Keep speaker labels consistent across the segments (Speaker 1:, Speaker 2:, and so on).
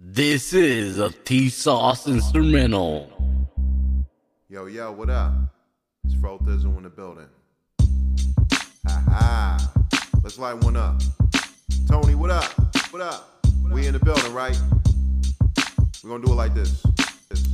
Speaker 1: This is a T Sauce instrumental.
Speaker 2: Yo, yo, what up? It's Fro Thizzle in the building. Ha ha. Let's light one up. Tony, what up? What up? We in the building, right? We're gonna do it like this. this.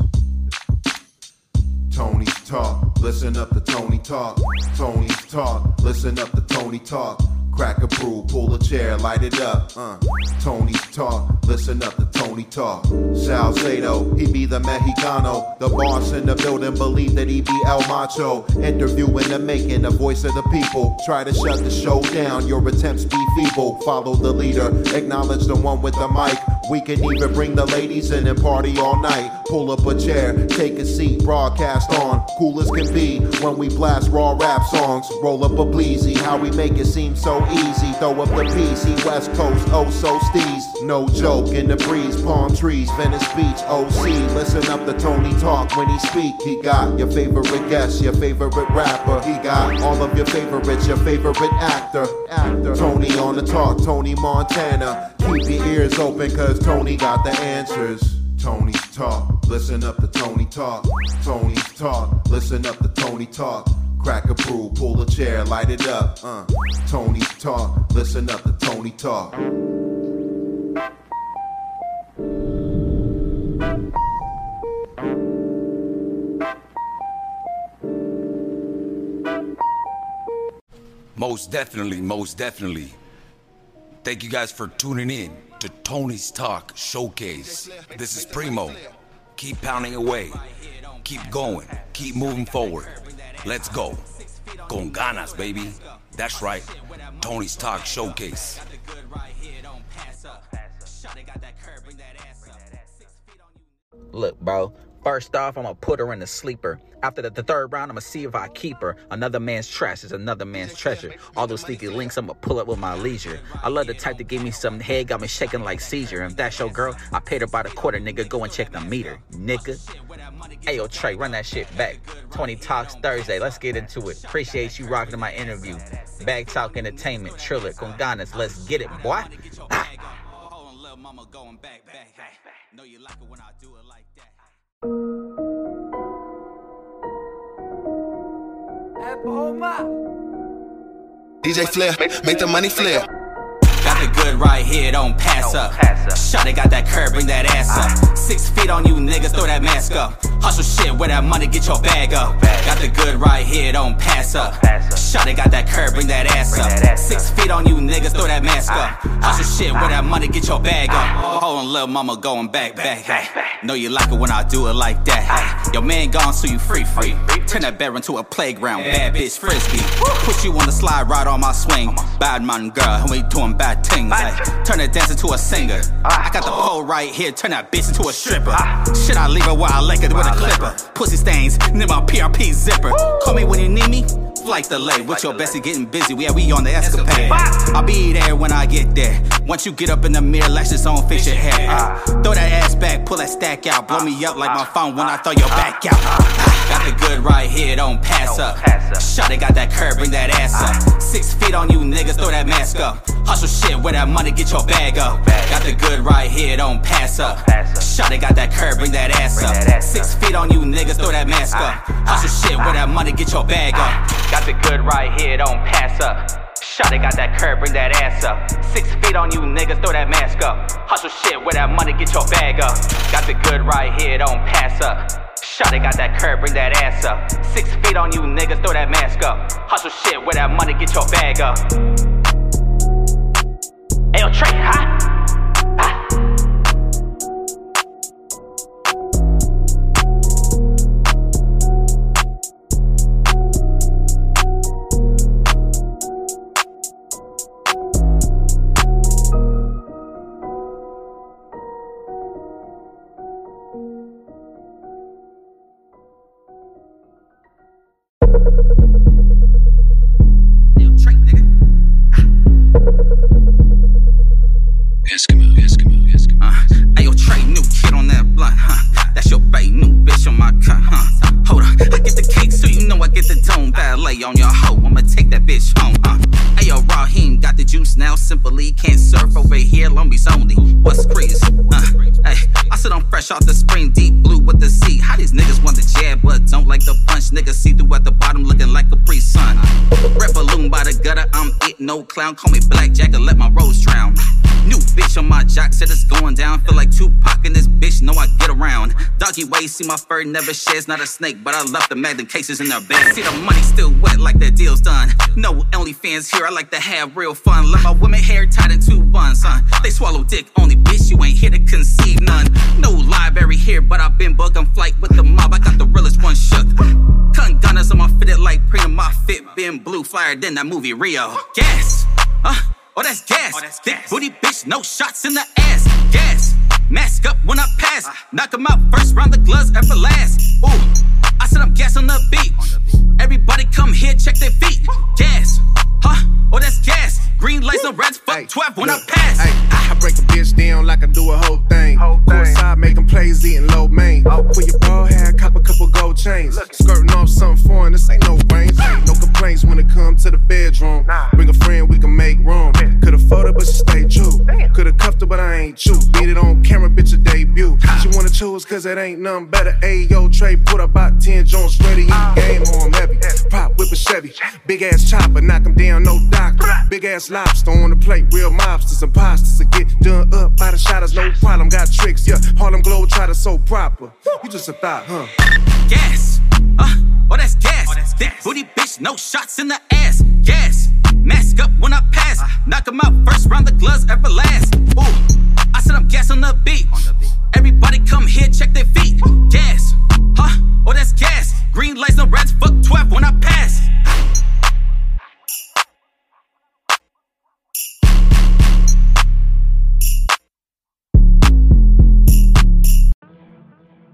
Speaker 2: Tony's talk, listen up to Tony talk. Tony's talk, listen up to Tony talk. Crack a brew, pull a chair, light it up. Uh. Tony's talk, listen up to Tony talk. Salcedo, he be the Mexicano. The boss in the building believe that he be El Macho. Interviewing the making, the voice of the people. Try to shut the show down, your attempts be feeble. Follow the leader, acknowledge the one with the mic. We can even bring the ladies in and party all night. Pull up a chair, take a seat, broadcast on. Cool as can be when we blast raw rap songs. Roll up a bleezy, how we make it seem so easy. Throw up the PC, West Coast, oh so steez. No joke in the breeze, palm trees, Venice Beach, OC. Listen up to Tony talk when he speak. He got your favorite guest, your favorite rapper. He got all of your favorites, your favorite actor. Actor. Tony on the talk, Tony Montana. Keep your ears open, cause Tony got the answers. Tony's talk, listen up to Tony talk. Tony's talk, listen up to Tony talk. Crack a brew, pull a chair, light it up. Uh. Tony's talk, listen up to Tony talk.
Speaker 3: Most definitely, most definitely. Thank you guys for tuning in to Tony's Talk Showcase. This is Primo. Keep pounding away. Keep going. Keep moving forward. Let's go. Con ganas, baby. That's right. Tony's Talk Showcase.
Speaker 4: Look, bro. First off, I'm gonna put her in the sleeper. After the, the third round, I'm gonna see if I keep her. Another man's trash is another man's treasure. All those sneaky links, I'm gonna pull up with my leisure. I love the type that give me some head, got me shaking like seizure. And if that's your girl, I paid her by the quarter, nigga. Go and check the meter, nigga. Hey, yo, Trey, run that shit back. 20 Talks Thursday. Let's get into it. Appreciate you rocking my interview. Bag Talk Entertainment, Triller, con ganas. Let's get it, boy. Ah.
Speaker 5: DJ Flair, make the money flare.
Speaker 6: Got the good right here, don't pass up. Shot it, got that curve, bring that ass up. Six feet on you niggas, throw that mask up. Hustle shit, where that money, get your bag up. Got the good right here, don't pass up. Shot it, got that curve, bring that ass up. Six feet on you niggas, throw that mask up. Hustle shit, where that money, get your bag up. Hold on, little mama, going back, back. Hey. Know you like it when I do it like that. Hey. Your man gone, so you free, free. Turn that bear into a playground, bad bitch frisbee. Put you on the slide, right on my swing. Bad man, girl, and we doing bad things. Ay. Turn a dancer into a singer. I got the pole right here, turn that bitch into a stripper. Should I leave her while I lick it with a clipper? Pussy stains, near my PRP zipper. Call me when you need me. Flight delay with your bestie getting busy. Yeah, we on the escapade. I'll be there when I get there. Once you get up in the mirror, lashes on, fix your hair. Throw that ass back, pull that stack out. Blow me up like my phone when I throw your back out. Got the good right here, don't pass up. Shot got that curve, bring that ass up. Six feet on you niggas, throw that mask up. Hustle shit, where that money, get your bag up. Got the good right here, don't pass up. Shot got that curve, bring that ass up. Six feet on you niggas, throw that mask up. Ah. Hustle shit, where that money, get your bag up. Got the good right here, don't pass up. Shot they got that curve, bring that ass up. Six feet on you niggas, throw that mask up. Hustle shit, where that money, get your bag up. Got the good right here, don't pass up. Shot got that curb, bring that ass up. Six feet on you niggas, throw that mask up. Hustle shit, where that money, get your bag up. Ayo, Trey, hot. Dome ballet on your hoe. I'ma take that bitch home, uh. Mayo raw, got the juice now. Simply can't surf over here. Long only. What's Chris? Uh, hey, I sit on fresh off the spring, deep blue with the sea. How these niggas want the jab but don't
Speaker 7: like the punch? Niggas see through at the bottom, looking like a pre Son, Red balloon by the gutter, I'm it, no clown. Call me blackjack and let my rose drown. New bitch on my jock, said it's going down. Feel like Tupac in this bitch, know I get around. Doggy way, see my fur never sheds, not a snake, but I love the magnum cases in their bag. See the money still wet like the deal's done. No only fans here, I like to have real fun. Let my women hair tied in two buns, son. They swallow dick only, bitch, you ain't here to conceive none. No library here, but I've been on flight with the mob. I got the realest one shook. Cutting gunners on my fitted like Prima, my fit been blue flyer than that movie Rio. Gas, huh? Oh, that's gas. Oh, Thick booty bitch, no shots in the ass. Gas. Mask up when I pass. Knock Knock 'em out first round, the gloves ever last. Ooh, I said I'm gas on the beat. Everybody come here, check their feet. Gas. Huh? Oh, that's gas. Green lights and reds, fuck
Speaker 8: Hey,
Speaker 7: 12 when
Speaker 8: look,
Speaker 7: I pass.
Speaker 8: Hey, I break a bitch down like I do a whole thing. Courtside, making plays, eating low main. Put your ball hair, cop a couple gold chains. Skirting off something foreign, this ain't no range. No complaints when it come to the bedroom. Bring a friend, we can make room. Could've fought her, but she stayed true. Could've cuffed her, but I ain't you. Beat it on camera, bitch, a debut. She wanna choose, cause it ain't nothing better. Ayo, Trey, put up about 10 joints ready. Eat game on heavy. Pop, whip a Chevy. Big ass chopper, knock him down, no doctor. Big ass lobster on the plate, real mobsters, imposters. To get done up by the shotters, no problem. Got tricks, yeah. Harlem Globe try to so proper. You just a thought, huh?
Speaker 7: Gas. Uh, oh, that's gas. Oh, that's Thick booty bitch, no shots in the ass. Gas. Mask up when I pass. knock Knock 'em out first round, the gloves ever last. Ooh, I'm gas on the beat. Everybody come here, check their feet. Gas. Huh? Oh, that's gas. Green lights and reds, fuck 12 when I pass.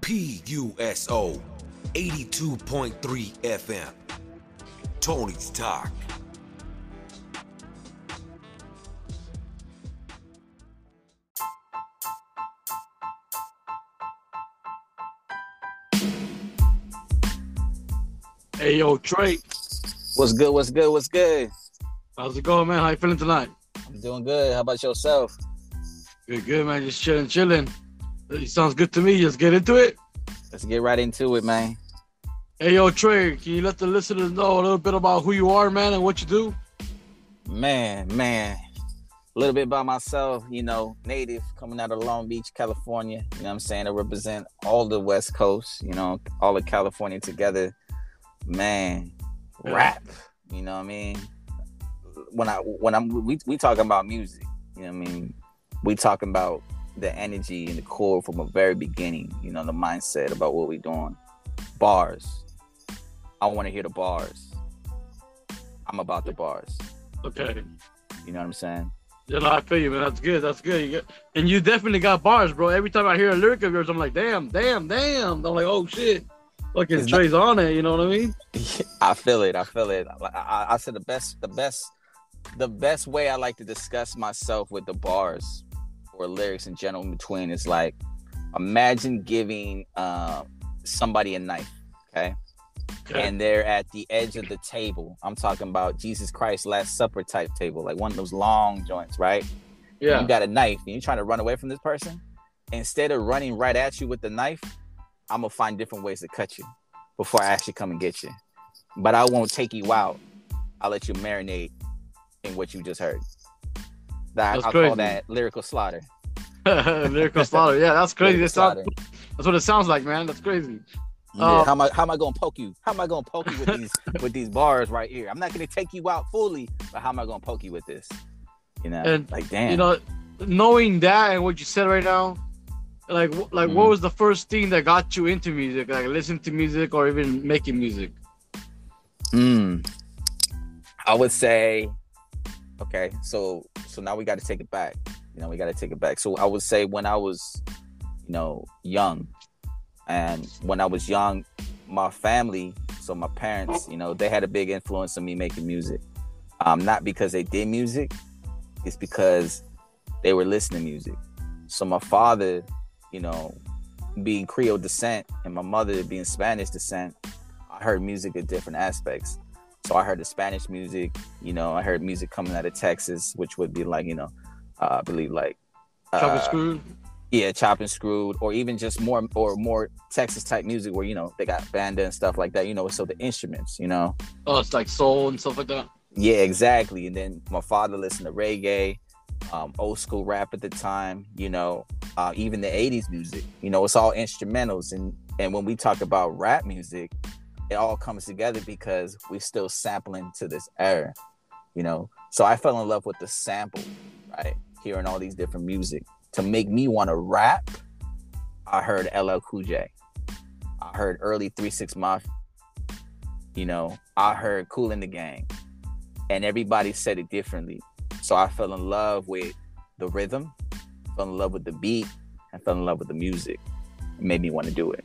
Speaker 3: PUSO 82.3 FM. Tony's Talk.
Speaker 9: Hey, yo, Trey.
Speaker 6: What's good? What's good? What's good?
Speaker 9: How's it going, man? How you feeling tonight?
Speaker 6: I'm doing good. How about yourself?
Speaker 9: Good, good, man. Just chilling, chilling. It sounds good to me. Let's get into it.
Speaker 6: Let's get right into it, man.
Speaker 9: Hey, yo, Trey, can you let the listeners know a little bit about who you are, man, and what you do?
Speaker 6: Man, man. A little bit about myself, you know, native coming out of Long Beach, California. You know what I'm saying? I represent all the West Coast, you know, all of California together. Man,
Speaker 9: Yeah.
Speaker 6: rap. You know what I mean? When I when I'm we we talking about music, you know what I mean? We talking about the energy and the core from a very beginning, you know, the mindset about what we doing. Bars. I want to hear the bars. I'm about the bars.
Speaker 9: Okay.
Speaker 6: You know what I'm saying?
Speaker 9: Yeah, no, I feel you, man. That's good. That's good. You got, and you definitely got bars, bro. Every time I hear a lyric of yours, I'm like, damn, damn, damn. I'm like, oh shit. Fucking
Speaker 6: It's not-
Speaker 9: Trey's on it. You know what I mean?
Speaker 6: I feel it. I feel it. I, I, I said the best, the best, the best way I like to discuss myself with the bars or lyrics in general in between is like, imagine giving uh, somebody a knife, okay?
Speaker 9: Okay.
Speaker 6: And they're at the edge of the table. I'm talking about Jesus Christ Last Supper type table, like one of those long joints, right?
Speaker 9: yeah.
Speaker 6: You got a knife and you're trying to run away from this person. Instead of running right at you with the knife, I'm gonna find different ways to cut you before I actually come and get you. But I won't take you out. I'll let you marinate in what you just heard. That
Speaker 9: That's
Speaker 6: I
Speaker 9: crazy.
Speaker 6: call that lyrical slaughter.
Speaker 9: Lyrical slaughter. Yeah, that's crazy.
Speaker 6: Lyrical
Speaker 9: That sounds,
Speaker 6: slaughter.
Speaker 9: that's what it sounds like, man. That's crazy.
Speaker 6: Yeah, how um, am I how am I gonna poke you? How am I gonna poke you with these with these bars right here? I'm not gonna take you out fully, but how am I gonna poke you with this? You know,
Speaker 9: And,
Speaker 6: like damn.
Speaker 9: You know, knowing that and what you said right now, like, like,
Speaker 6: Mhm.
Speaker 9: what was the first thing that got you into music? Like, listening to music or even making music?
Speaker 6: Mm. I would say, okay, so so now we got to take it back. You know, we got to take it back. So I would say when I was, you know, young, and when I was young, my family, so my parents, you know, they had a big influence on me making music. Um, not because they did music, it's because they were listening to music. So my father, you know, being Creole descent, and my mother being Spanish descent, I heard music at different aspects. So I heard the Spanish music, you know, I heard music coming out of Texas, which would be like, you know, uh, I believe like
Speaker 9: Chocolate
Speaker 6: uh,
Speaker 9: Screw?
Speaker 6: Yeah, chop and screwed, or even just more or more Texas type music where you know they got banda and stuff like that. You know, so the instruments, you know.
Speaker 9: Oh, it's like soul and stuff like that.
Speaker 6: Yeah, exactly. And then my father listened to reggae, um, old school rap at the time. You know, uh, even the '80s music. You know, it's all instrumentals. And and when we talk about rap music, it all comes together because we're still sampling to this era. You know, so I fell in love with the sample, right? Hearing all these different music to make me want to rap. I heard LL Cool J. I heard early Three Six Mafia. You know, I heard Kool and the Gang and everybody said it differently. So I fell in love with the rhythm, fell in love with the beat, and fell in love with the music. It made me want to do it.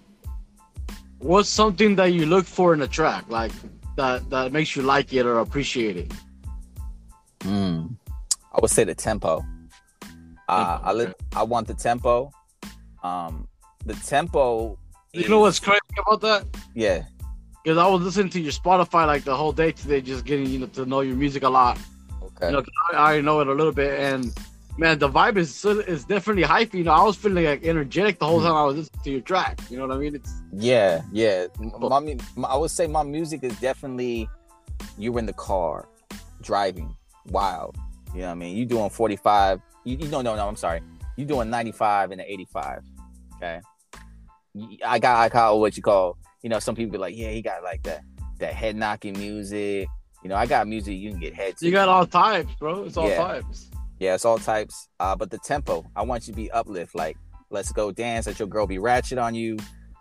Speaker 9: What's something that you look for in a track, like that that makes you like it or appreciate it?
Speaker 6: Mm. I would say the tempo. Uh, I li- I want the tempo. Um, the tempo.
Speaker 9: You know what's crazy about that?
Speaker 6: Yeah.
Speaker 9: Because I was listening to your Spotify like the whole day today, just getting you know to know your music a lot.
Speaker 6: Okay.
Speaker 9: You know, I already know it a little bit, and man, the vibe is is definitely hypey. You know, I was feeling like energetic the whole mm. time I was listening to your track. You know what I mean? It's
Speaker 6: Yeah, yeah. My, my, I would say my music is definitely you're in the car driving wild. You know what I mean? You doing 45. You, you no no no. I'm sorry. You doing 95 and an 85. Okay. I got I got what you call. You know, some people be like, yeah, he got like that that head knocking music. You know, I got music you can get head. To.
Speaker 9: you got all types, bro. It's all
Speaker 6: Yeah.
Speaker 9: types.
Speaker 6: Yeah, it's all types. Uh, but the tempo, I want you to be uplift. Like, let's go dance. Let your girl be ratchet on you.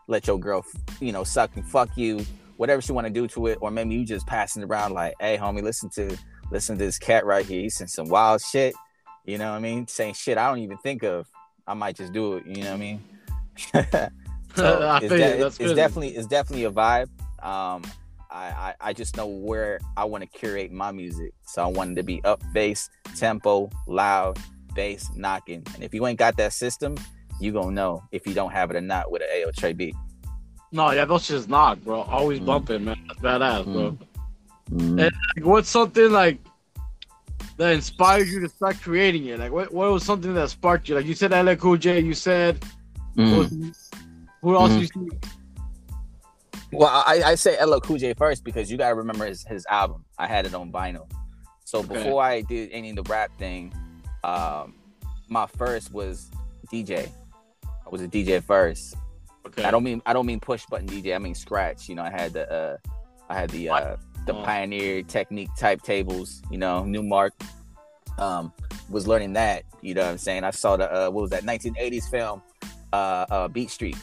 Speaker 6: Let your girl, you know, suck and fuck you. Whatever she want to do to it, or maybe you just passing around like, hey, homie, listen to listen to this cat right here. He's saying some wild shit. You know what I mean? Saying shit I don't even think of. I might just do it. You know what I mean? so
Speaker 9: I
Speaker 6: it's, de-. It's definitely it's definitely a vibe. Um, I, I I just know where I want to curate my music. So I wanted to be up bass, tempo, loud, bass, knocking. And if you ain't got that system, you gonna know if you don't have it or not with an Ayo Trey beat.
Speaker 9: No, yeah, those just knock, bro. Always
Speaker 6: Mm.
Speaker 9: bumping, man. That's badass, bro.
Speaker 6: Mm.
Speaker 9: And like, what's something like that inspired you to start creating it? Like, what, what was something that sparked you? Like, you said LL Cool J. You said
Speaker 6: Mm.
Speaker 9: who else?
Speaker 6: Mhm.
Speaker 9: You see?
Speaker 6: Well, I, I say LL Cool J first because you gotta remember his, his album. I had it on vinyl. So
Speaker 9: Okay.
Speaker 6: before I did any of the rap thing, um, my first was DJ. I was a DJ first.
Speaker 9: Okay.
Speaker 6: I don't mean I don't mean push button DJ. I mean scratch. You know, I had the uh, I had the uh, the
Speaker 9: Oh.
Speaker 6: Pioneer Technics type tables. You know, Numark. Um, was learning that. You know what I'm saying? I saw the uh, what was that 1980s film, uh, uh, Beat Street.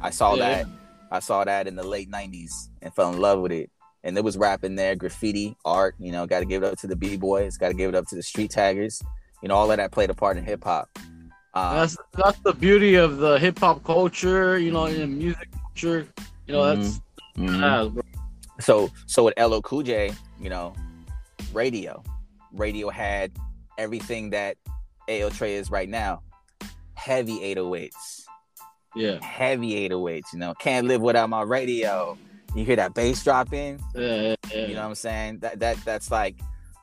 Speaker 6: I saw
Speaker 9: Yeah.
Speaker 6: that. I saw that in the late 90s and fell in love with it. And there was rap in there, graffiti, art. You know, got to give it up to the b boys. Got to give it up to the street taggers. You know, all of that played a part in hip hop. Um,
Speaker 9: That's that's the beauty of the hip hop culture, you know, in music culture. You know, that's
Speaker 6: mhm.
Speaker 9: badass, bro.
Speaker 6: so so with LL Cool J, you know, radio, radio had everything that Ayo Trey is right now. Heavy 808s,
Speaker 9: Yeah,
Speaker 6: heavy 808s. You know, can't live without my radio. You hear that bass drop in.
Speaker 9: yeah, yeah. yeah.
Speaker 6: You know what I'm saying? That that that's like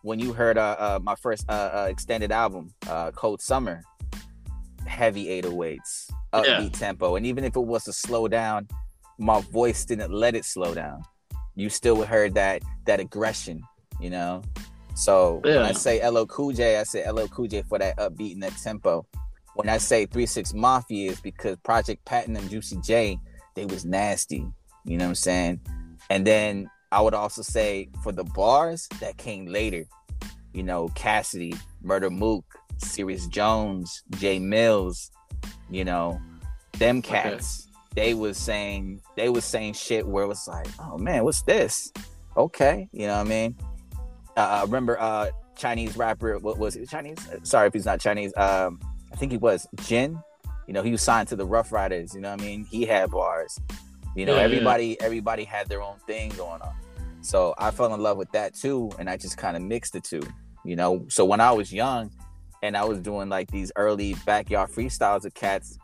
Speaker 6: when you heard uh, uh my first uh, uh extended album, uh Cold Summer. Heavy 808s, upbeat
Speaker 9: Yeah.
Speaker 6: tempo, and even if it was to slow down, my voice didn't let it slow down. You still heard that that aggression, you know. So when I say LL Cool J, I say LL Cool J for that upbeat and that tempo. When I say Three Six Mafia, is because Project Patton and Juicy J, they was nasty. You know what I'm saying? And then I would also say for the bars that came later, you know, Cassidy, Murda Mook, Serius Jones, Jae Millz, you know, them cats. They was saying they was saying shit where it was like, oh man, what's this? Okay, you know what I mean? Uh, I remember uh Chinese rapper, what was it? Chinese? Uh, Sorry if he's not Chinese. Um, I think he was Jin. You know, he was signed to the Ruff Ryders. You know what I mean? He had bars. You know,
Speaker 9: Yeah, yeah.
Speaker 6: everybody everybody had their own thing going on. So I fell in love with that too, and I just kind of mixed the two. You know, so when I was young and I was doing like these early backyard freestyles of cats,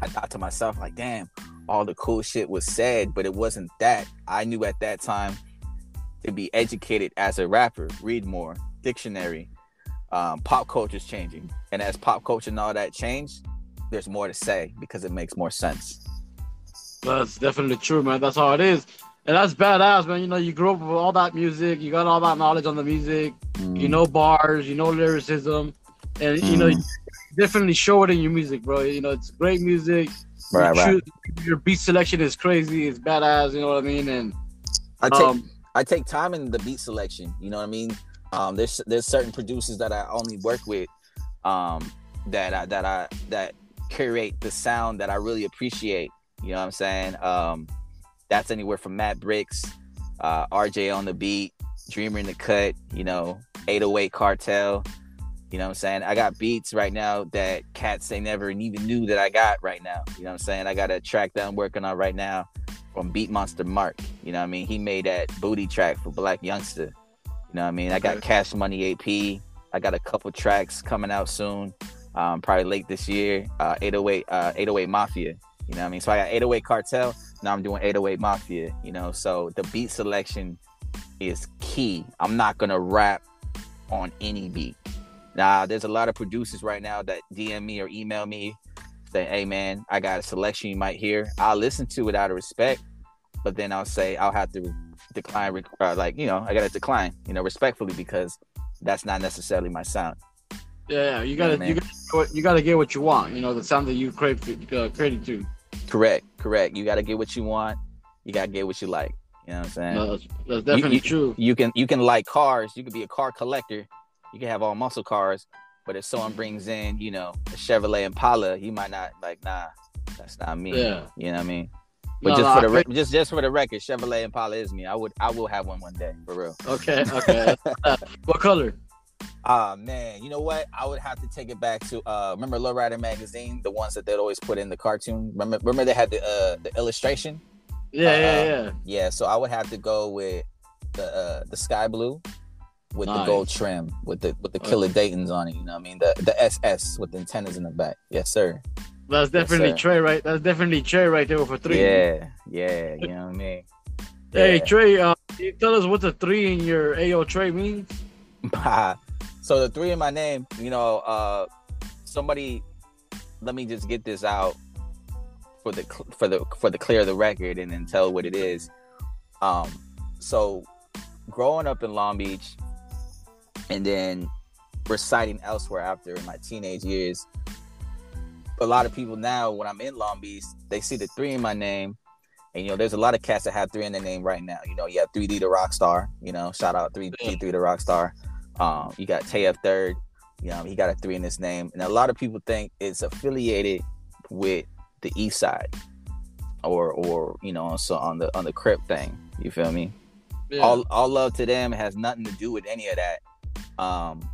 Speaker 6: I thought to myself like, damn, all the cool shit was said, but it wasn't that. I knew at that time to be educated as a rapper, read more, dictionary, um, pop is changing, and as pop culture and all that change, there's more to say because it makes more sense.
Speaker 9: That's definitely true, man. That's how it is. And that's badass, man. You know, you grew up with all that music, you got all that knowledge on the music,
Speaker 6: Mm.
Speaker 9: you know bars, you know lyricism, and you know,
Speaker 6: Mm.
Speaker 9: you definitely show it in your music, bro. You know, it's great music.
Speaker 6: Right,
Speaker 9: your,
Speaker 6: right.
Speaker 9: choo- your beat selection is crazy, it's badass, you know what I mean? And
Speaker 6: I take
Speaker 9: um,
Speaker 6: I take time in the beat selection. You know what I mean? Um, there's there's certain producers that I only work with, um, that I that I that curate the sound that I really appreciate. You know what I'm saying? Um, that's anywhere from Matt Bricks, uh, RJ on the beat, Dreamer in the cut. You know, 808 Cartel. You know what I'm saying? I got beats right now that cats they never even knew that I got right now. You know what I'm saying? I got a track that I'm working on right now from Beat Monster Mark. You know what I mean? He made that booty track for Blac Youngsta. You know what I mean? I got Cash Money AP. I got a couple tracks coming out soon, um, probably late this year. Uh, 808, uh, 808 Mafia. You know what I mean? So I got 808 Cartel. Now I'm doing 808 Mafia. You know, so the beat selection is key. I'm not gonna rap on any beat. Now, there's a lot of producers right now that DM me or email me say, "Hey, man, I got a selection you might hear." I'll listen to it out of respect, but then I'll say I'll have to decline, uh, like you know, I gotta decline, you know, respectfully because that's not necessarily my sound.
Speaker 9: yeah, you gotta
Speaker 6: man.
Speaker 9: you gotta you gotta get what you want, you know, the sound that you crave uh, created to.
Speaker 6: Correct, correct. You gotta get what you want. You gotta get what you like. You know what I'm saying?
Speaker 9: No, that's, that's definitely
Speaker 6: you-
Speaker 9: true.
Speaker 6: you can you can like cars. You could be a car collector. You can have all muscle cars, but if someone brings in, you know, a Chevrolet Impala, you might not like. Nah, that's not me.
Speaker 9: Yeah.
Speaker 6: You know what I mean? But
Speaker 9: No,
Speaker 6: just
Speaker 9: no,
Speaker 6: for the re- just just for the record, Chevrolet Impala is me. I would I will have one one day for real.
Speaker 9: Okay, okay. what color?
Speaker 6: Ah man, you know what? I would have to take it back to uh remember Lowrider magazine, the ones that they'd always put in the cartoon. Remember remember they had the uh the illustration?
Speaker 9: Yeah,
Speaker 6: Uh,
Speaker 9: yeah, yeah.
Speaker 6: Yeah, so I would have to go with the uh, the sky blue with the gold trim with the with the
Speaker 9: Okay.
Speaker 6: killer Dayton's on it. You know what I mean? The the SS with the antennas in the back. Yes, sir.
Speaker 9: That's definitely
Speaker 6: sir.
Speaker 9: Trey, right? That's definitely Trey right there for three.
Speaker 6: Yeah, yeah. You know what I mean?
Speaker 9: Hey
Speaker 6: Yeah.
Speaker 9: Trey, uh, can you tell us what the three in your Ayo Trey means?
Speaker 6: so the three in my name, you know, uh somebody let me just get this out for the for the for the clear of the record and then tell what it is. Um so growing up in Long Beach and then reciting elsewhere after in my teenage years, a lot of people now when I'm in Long Beach, they see the three in my name. And you know, there's a lot of cats that have three in their name right now. You know, you have 3D the Rockstar, you know, shout out 3D 3 the Rockstar. Um, you got TF Third, you know, he got a three in his name. And a lot of people think it's affiliated with the east side or or you know, so on the on the Crip thing. You feel me?
Speaker 9: Yeah.
Speaker 6: all all love to them it has nothing to do with any of that um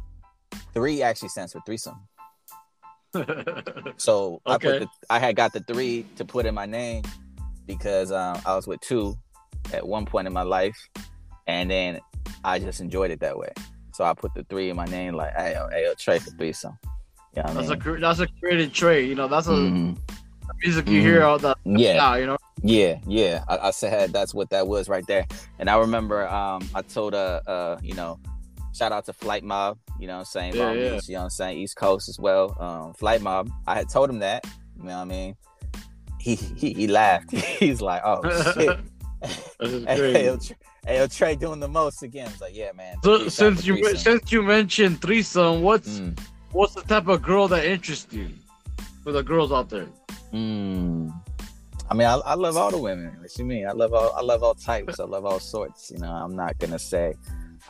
Speaker 6: three actually stands for threesome so i put the, i had got the three to put in my name because um, i was with two at one point in my life and then i just enjoyed it that way so i put the three in my name like hey yo, hey yo, trey for threesome yeah you know
Speaker 9: that's a
Speaker 6: I
Speaker 9: cre- that's a created Trey. You know, that's a
Speaker 6: mean? Mhm.
Speaker 9: music you hear all the
Speaker 6: yeah
Speaker 9: yeah, you know.
Speaker 6: Yeah, yeah. I, I said that's what that was right there. And I remember um I told uh uh, you know, shout out to Flight Mob, you know what I'm saying,
Speaker 9: Yeah, yeah.
Speaker 6: Beach, you know what I'm saying, East Coast as well. Um Flight Mob. I had told him that, you know what I mean? He he, he laughed. He's like, oh shit.
Speaker 9: This is
Speaker 6: hey,
Speaker 9: crazy.
Speaker 6: yo, Tr- hey, Trey doing the most again. It's like, yeah, man.
Speaker 9: So since you since you mentioned threesome, what's
Speaker 6: Mm,
Speaker 9: what's the type of girl that interests you for the girls out there?
Speaker 6: mm. I mean, I, I love all the women. What you mean? I love all I love all types. I love all sorts. You know, I'm not gonna say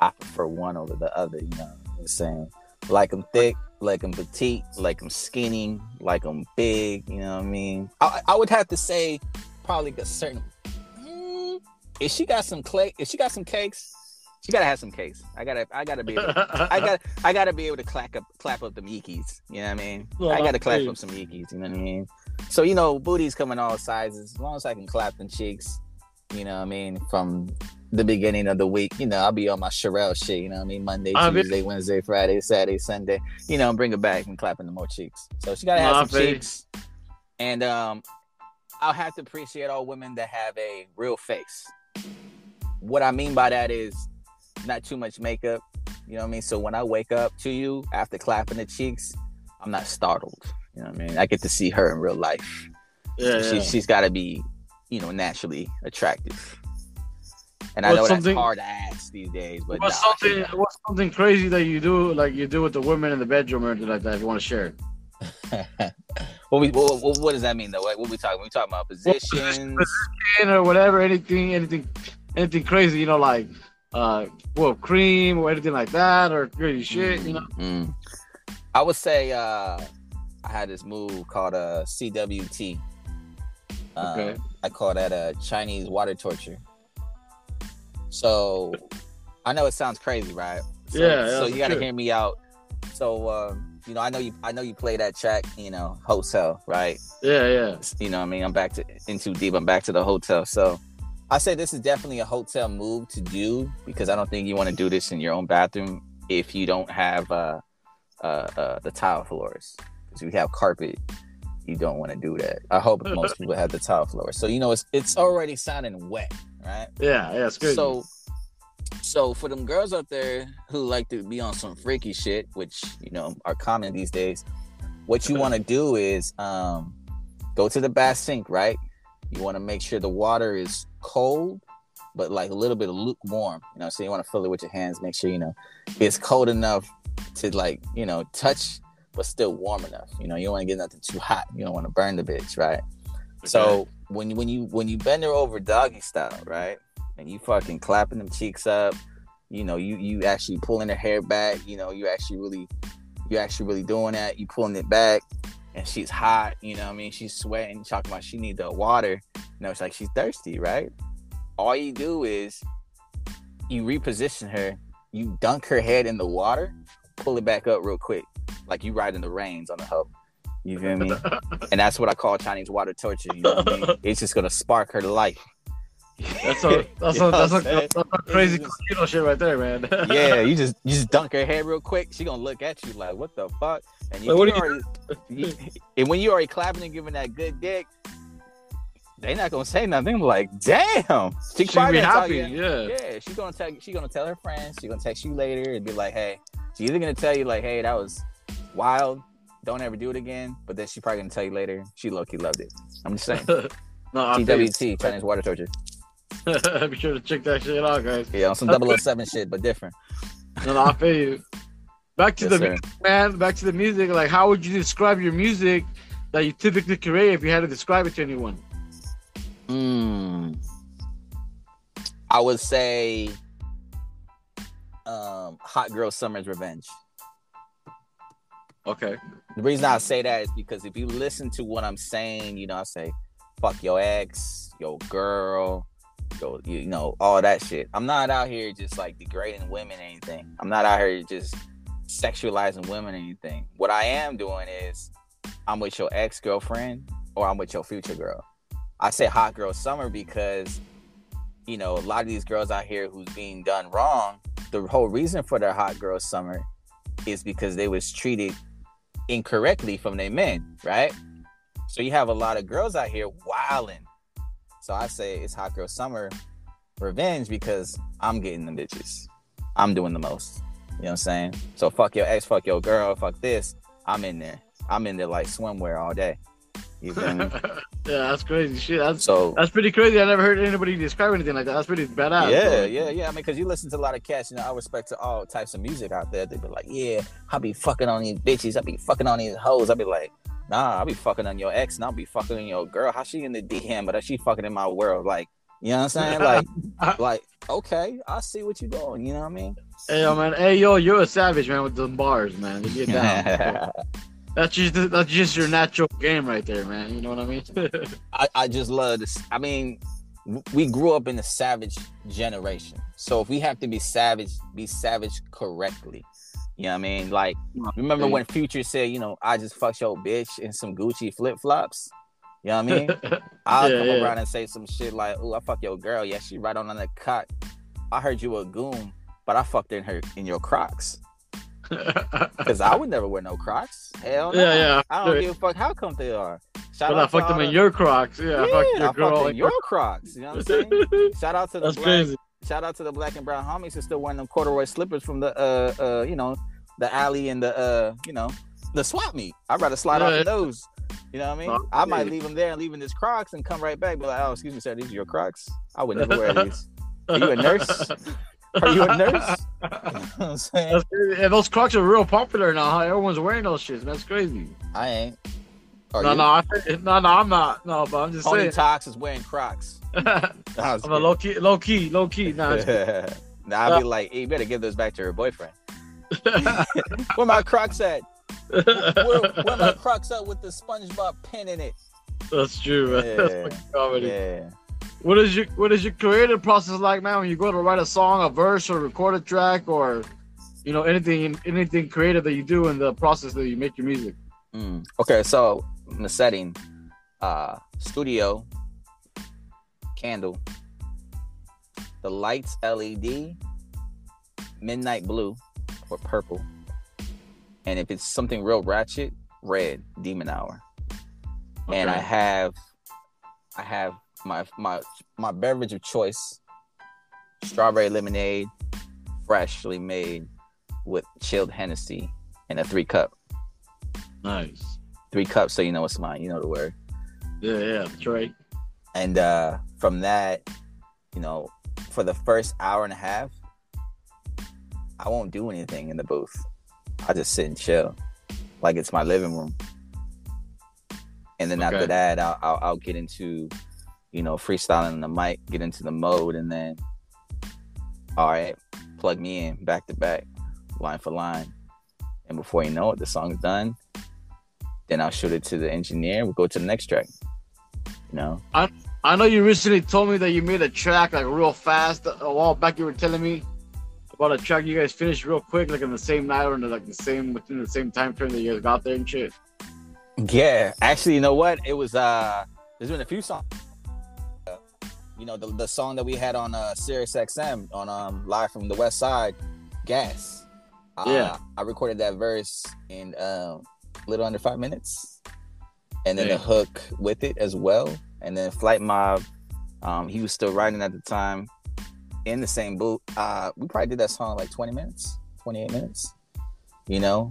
Speaker 6: I prefer one over the other. You know, what I'm saying like I'm thick, like I'm petite, like I'm skinny, like I'm big. You know what I mean? I, I would have to say probably a certain. Mm, if she got some clay, if she got some cakes, she gotta have some cakes. I gotta, I gotta be. Able to, I got I gotta be able to clap up clap up the yeekies. You know what I mean?
Speaker 9: Well,
Speaker 6: I gotta clap
Speaker 9: please.
Speaker 6: up some yeekies, you know what I mean? So, you know, booties come in all sizes. As long as I can clap them cheeks, you know what I mean, from the beginning of the week, you know, I'll be on my Sherelle shit, you know what I mean? Monday,
Speaker 9: I
Speaker 6: Tuesday, Wednesday, Friday, Saturday, Sunday, you know, bring it back and clapping the more cheeks. So she gotta have some cheeks. And um I'll have to appreciate all women that have a real face. What I mean by that is not too much makeup. You know what I mean? So when I wake up to you after clapping the cheeks, I'm not startled. You know what I mean? I get to see her in real life.
Speaker 9: Yeah,
Speaker 6: she,
Speaker 9: yeah.
Speaker 6: she's got to be, you know, naturally attractive. And I
Speaker 9: What's
Speaker 6: know that's
Speaker 9: something-
Speaker 6: hard to ask these days, but
Speaker 9: What's
Speaker 6: nah,
Speaker 9: something? What's something crazy that you do, like you do with the women in the bedroom or anything like that? If you want to share it.
Speaker 6: what, we, what, what, does that mean though? What, what we talking? We talking about positions?
Speaker 9: or whatever, anything, anything, anything crazy, you know, like uh, well, cream or anything like that, or crazy shit, you know.
Speaker 6: Mm. I would say uh, I had this move called a CWT. Um,
Speaker 9: Okay.
Speaker 6: I call that a Chinese water torture. So I know it sounds crazy, right? So,
Speaker 9: Yeah, yeah,
Speaker 6: So you got to hear me out. So um, you know, I know you. I know you play that track. You know, hotel, right?
Speaker 9: Yeah, yeah.
Speaker 6: you know what I mean? I'm back to in too deep. I'm back to the hotel. So I say this is definitely a hotel move to do because I don't think you want to do this in your own bathroom if you don't have uh uh, uh the tile floors. Because if you have carpet, you don't want to do that. I hope most people have the tile floors. So you know it's it's already sounding wet, right?
Speaker 9: Yeah, yeah, it's.
Speaker 6: So, so for them girls out there who like to be on some freaky shit, which you know are common these days, what you want to do is um, go to the bath sink, right? You want to make sure the water is cold, but like a little bit of lukewarm. You know, so you want to fill it with your hands. Make sure you know it's cold enough to like you know touch, but still warm enough. You know, you don't want to get nothing too hot. You don't want to burn the bitch, right? So when when you when you bend her over doggy style, right, and you fucking clapping them cheeks up, you know, you you actually pulling her hair back, you know, you actually really you actually really doing that, you pulling it back, and she's hot, you know, I mean, she's sweating, talking about she need the water, you know, it's like she's thirsty, right? All you do is you reposition her, you dunk her head in the water, pull it back up real quick, like you riding the reins on the hoe. You feel me? and that's what I call Chinese water torture. You know what I mean? It's just gonna spark her life.
Speaker 9: That's a that's a, that's, a,
Speaker 6: what I'm saying?
Speaker 9: that's a crazy
Speaker 6: just-
Speaker 9: shit right there, man.
Speaker 6: yeah, you just you just dunk her head real quick. She gonna look at you like, what the fuck? And you,
Speaker 9: Like,
Speaker 6: you already, you- and when you already clapping and giving that good dick, they not gonna say nothing. I'm Like, damn, she probably gonna tell
Speaker 9: happy.
Speaker 6: you-
Speaker 9: Yeah.
Speaker 6: Yeah, she's gonna tell she gonna tell her friends. She's gonna text you later and be like, hey, she's either gonna tell you like, hey, that was wild. Don't ever do it again. But then she probably gonna tell you later. She low key loved it. I'm just saying.
Speaker 9: no, I feel you.
Speaker 6: TWT, Chinese water torture.
Speaker 9: Be sure to check that shit out, guys.
Speaker 6: Yeah, on some 007 shit, but different.
Speaker 9: No, no, I feel you. Back to
Speaker 6: Yes,
Speaker 9: the
Speaker 6: sir.
Speaker 9: music, man. Back to the music. Like, how would you describe your music that you typically create if you had to describe it to anyone?
Speaker 6: Mm. I would say um Hot Girl Summer's Revenge.
Speaker 9: Okay.
Speaker 6: The reason I say that is because if you listen to what I'm saying, you know, I say fuck your ex, your girl, your you know, all that shit. I'm not out here just like degrading women or anything. I'm not out here just sexualizing women or anything. What I am doing is I'm with your ex-girlfriend or I'm with your future girl. I say hot girl summer because you know, a lot of these girls out here who's being done wrong, the whole reason for their hot girl summer is because they was treated incorrectly from their men, right? So you have a lot of girls out here wilding. So I say it's hot girl summer revenge because I'm getting the bitches. I'm doing the most. You know what I'm saying? So fuck your ex, fuck your girl, fuck this. I'm in there. I'm in there like swimwear all day. You me?
Speaker 9: yeah, that's crazy shit. That's
Speaker 6: So
Speaker 9: that's pretty crazy. I never heard anybody describe anything like that. That's pretty badass.
Speaker 6: yeah,
Speaker 9: bro.
Speaker 6: yeah, yeah. I mean, because you listen to a lot of cats, you know, I respect to all types of music out there. They'd be like, yeah, I be fucking on these bitches. I be fucking on these hoes. I'd be like, nah, I be fucking on your ex and I'll be fucking on your girl. How she in the DM, but she fucking in my world? Like, you know what I'm saying? Like, like, okay, I see what you're doing. You know what I mean?
Speaker 9: Hey, yo, man. Hey, yo, you're a savage, man, with them bars, man. You get down. that's just that's just your natural game right there, man. You know what I mean?
Speaker 6: I, I just love this. I mean, we grew up in the savage generation. So if we have to be savage, be savage correctly. You know what I mean? Like, remember when Future said, you know, I just fucked your bitch in some Gucci flip flops? You know what I mean? I'll
Speaker 9: Yeah,
Speaker 6: come
Speaker 9: yeah.
Speaker 6: around and say some shit like, oh, I fuck your girl. Yeah, she right on the cock. I heard you a goon, but I fucked in her in your Crocs. Because I would never wear no Crocs. Hell no.
Speaker 9: Yeah, yeah,
Speaker 6: I don't give a fuck how come they are. Shout
Speaker 9: but I
Speaker 6: out to
Speaker 9: fucked them in your Crocs. Yeah, I fucked your
Speaker 6: I
Speaker 9: girl.
Speaker 6: fucked
Speaker 9: in
Speaker 6: your Crocs. You know what I'm saying? Shout out to the
Speaker 9: That's
Speaker 6: black,
Speaker 9: crazy.
Speaker 6: shout out to the black and brown homies who still wearing them corduroy slippers from the uh uh you know the alley and the uh you know the swap meet. I'd rather slide off
Speaker 9: Yeah.
Speaker 6: of those. You know what I mean? I might leave them there and leave in his Crocs and come right back. Be like, oh, excuse me, sir, these are your Crocs. I would never wear these. Are you a nurse? Are you a nurse? You know what I'm saying?
Speaker 9: That's crazy. And those Crocs are real popular now. Huh? Everyone's wearing those shits. That's crazy.
Speaker 6: I ain't. Are
Speaker 9: no,
Speaker 6: you?
Speaker 9: no, I, no, no, I'm not. No, but I'm just
Speaker 6: Tony
Speaker 9: saying.
Speaker 6: Tox is wearing Crocs.
Speaker 9: I'm
Speaker 6: I was
Speaker 9: a low key, low key, low key. Nah, it's-
Speaker 6: kidding. now I'd be like, hey, you better give those back to her boyfriend. Where my Crocs at? Where, where my Crocs at with the SpongeBob pin in it?
Speaker 9: That's true. Man.
Speaker 6: Yeah.
Speaker 9: That's fucking comedy.
Speaker 6: Yeah.
Speaker 9: What is your What is your creative process like, man? When you go to write a song, a verse, or record a track, or you know anything anything creative that you do in the process that you make your music.
Speaker 6: Mm. Okay, so in the setting, uh, studio, candle, the lights LED, midnight blue or purple, and if it's something real ratchet, red, demon hour. And I have, I have my my my beverage of choice, strawberry lemonade, freshly made with chilled Hennessy in a three cup.
Speaker 9: Nice.
Speaker 6: three cups so you know it's mine. You know the word.
Speaker 9: Yeah, yeah, that's right.
Speaker 6: and uh from that you know for the first hour and a half i won't do anything in the booth. I just sit and chill like it's my living room. And then after that I'll, I'll i'll get into you know freestyling on the mic get into the mode and then all right plug me in back to back line for line and before you know it the song's done then i'll shoot it to the engineer we'll go to the next track you know
Speaker 9: I know you recently told me that you made a track like real fast a while back. You were telling me about a track you guys finished real quick, like in the same night or in the, like the same within the same time frame that you guys got there and shit.
Speaker 6: Yeah, actually, you know what? It was uh there's been a few songs. You know, the, the song that we had on uh Sirius XM on um live from the West Side, Gas. Uh,
Speaker 9: Yeah.
Speaker 6: I recorded that verse in um a little under five minutes. And then
Speaker 9: Yeah.
Speaker 6: the hook with it as well. And then Flight Mob, um, he was still writing at the time in the same booth. Uh we probably did that song like 20 minutes, 28 minutes. You know?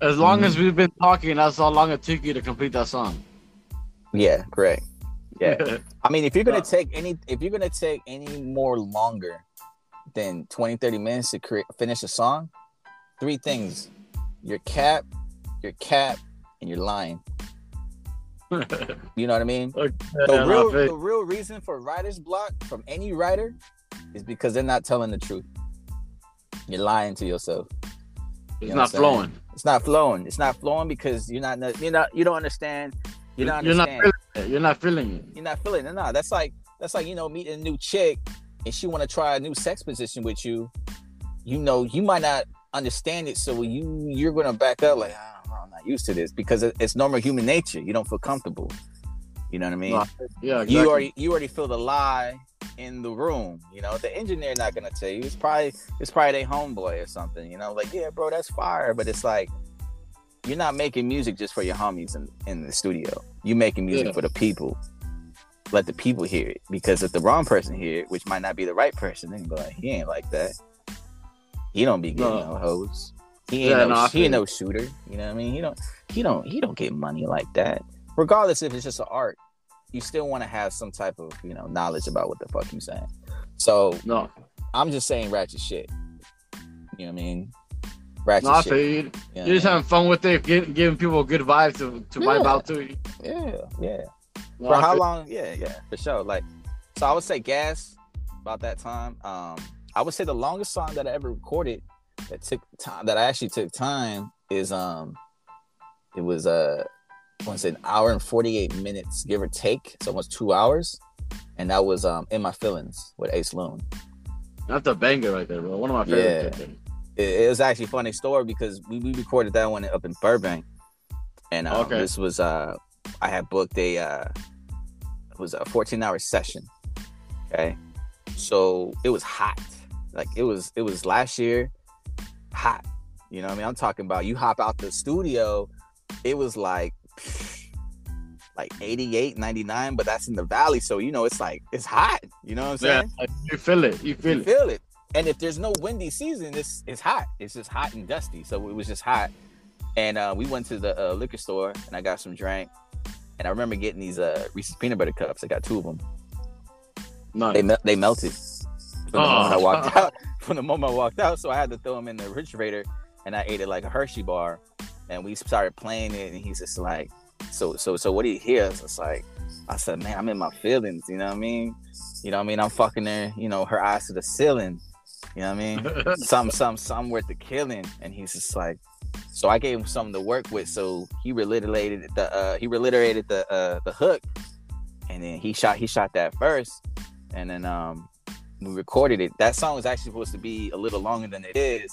Speaker 9: As long
Speaker 6: Mhm.
Speaker 9: as we've been talking, that's how long it took you to complete that song.
Speaker 6: Yeah, correct. Yeah. I mean, if you're gonna take any, if you're gonna take any more longer than 20, 30 minutes to create, finish a song, three things: your cap, your cap, and your line. You know what I mean?
Speaker 9: Okay,
Speaker 6: The real, the real reason for writer's block from any writer is because they're not telling the truth. You're lying to yourself.
Speaker 9: it's not
Speaker 6: what I'm saying?
Speaker 9: flowing.
Speaker 6: It's not flowing. It's not flowing because you're not, you're not, you don't understand. You're not
Speaker 9: You're not
Speaker 6: understanding.
Speaker 9: feeling it. You're not feeling it.
Speaker 6: you're not feeling it. Nah, that's like that's like you know meeting a new chick and she want to try a new sex position with you. You know, you might not understand it, so you you're gonna back up like "Ah, I'm not used to this because it's normal human nature. You don't feel comfortable. You know what I mean?
Speaker 9: No, yeah, exactly.
Speaker 6: You already you already feel the lie in the room. You know, the engineer not gonna tell you. It's probably it's probably a homeboy or something. You know, like yeah, bro, that's fire. But it's like you're not making music just for your homies in, in the studio. You're making music
Speaker 9: Yeah.
Speaker 6: for the people. Let the people hear it. Because if the wrong person hear it, which might not be the right person, then be like, he ain't like that. He don't be getting
Speaker 9: No.
Speaker 6: no hoes. He ain't
Speaker 9: Yeah,
Speaker 6: no,
Speaker 9: no,
Speaker 6: he ain't no shooter. You know what I mean? He don't he don't he don't get money like that. Regardless if it's just an art, you still want to have some type of, you know, knowledge about what the fuck you're saying. So
Speaker 9: No,
Speaker 6: I'm just saying ratchet shit. You know what I mean? Ratchet shit.
Speaker 9: you.
Speaker 6: know
Speaker 9: You're just
Speaker 6: what I mean?
Speaker 9: having fun with it, gi- giving people a good vibe to, to vibe out to.
Speaker 6: Yeah, yeah. For how long? Yeah, yeah, for sure. Like, so I would say gas about that time. Um, I would say the longest song that I ever recorded that took time that I actually took time is um, it was uh, I want to say an hour and forty eight minutes, give or take. It's almost two hours, and that was um, in my feelings with Ace Loon.
Speaker 9: That's a banger right there, bro. One of my favorite.
Speaker 6: Yeah. It, it was actually a funny story because we, we recorded that one up in Burbank, and um,
Speaker 9: Okay.
Speaker 6: this was uh, I had booked a uh, it was a 14 hour session. Okay, so it was hot, like it was it was last year, hot. You know what I mean? I'm talking about you hop out the studio, it was like like 88, 99, but that's in the valley, so you know it's like it's hot. You know what I'm saying?
Speaker 9: Yeah, you feel it. You feel
Speaker 6: you
Speaker 9: it.
Speaker 6: feel it. And if there's no windy season, it's it's hot. It's just hot and dusty. So it was just hot. and uh, we went to the uh, liquor store, and I got some drink, and I remember getting these uh, Reese's peanut butter cups. I got two of them.
Speaker 9: Nice.
Speaker 6: They mel- they melted from the
Speaker 9: Oh.
Speaker 6: moment I walked out. From the moment I walked out, so I had to throw them in the refrigerator, and I ate it like a Hershey bar. And we started playing it, and he's just like, "So, so, so, what do you hear?" It's like, I said, "Man, I'm in my feelings." You know what I mean? You know what I mean? I'm fucking her. You know, her eyes to the ceiling. You know what I mean? some, some, some worth the killing. And he's just like, so I gave him something to work with. So he reiterated the, uh, he reiterated the, uh, the hook, and then he shot, he shot that first, and then um, we recorded it. That song was actually supposed to be a little longer than it is,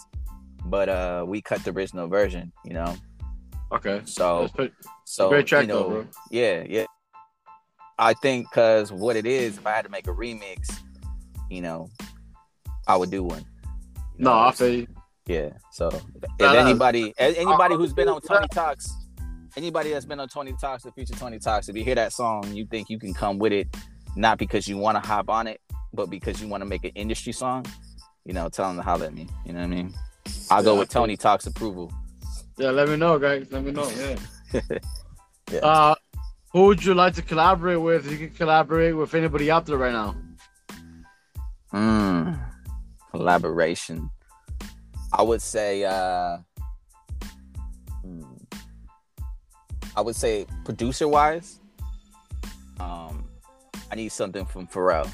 Speaker 6: but uh, we cut the original version. You know,
Speaker 9: okay.
Speaker 6: so
Speaker 9: pretty-
Speaker 6: so
Speaker 9: great track
Speaker 6: you know,
Speaker 9: though, bro.
Speaker 6: yeah, yeah. I think because what it is, if I had to make a remix, you know, I would do one. You
Speaker 9: No, I feel you.
Speaker 6: yeah. So if
Speaker 9: Nah,
Speaker 6: anybody, anybody who's been on Tony Talks, anybody that's been on Tony Talks, the future Tony Talks, if you hear that song, you think you can come with it, not because you want to hop on it, but because you want to make an industry song, you know, tell them to holler at me. You know what I mean? I'll go with Tony Talks approval.
Speaker 9: Yeah, let me know, guys. Let me know. Yeah.
Speaker 6: Yeah.
Speaker 9: Uh, who would you like to collaborate with? You can collaborate with anybody out there right now.
Speaker 6: Mm, collaboration. I would say uh hmm, I would say producer wise, um I need something from Pharrell.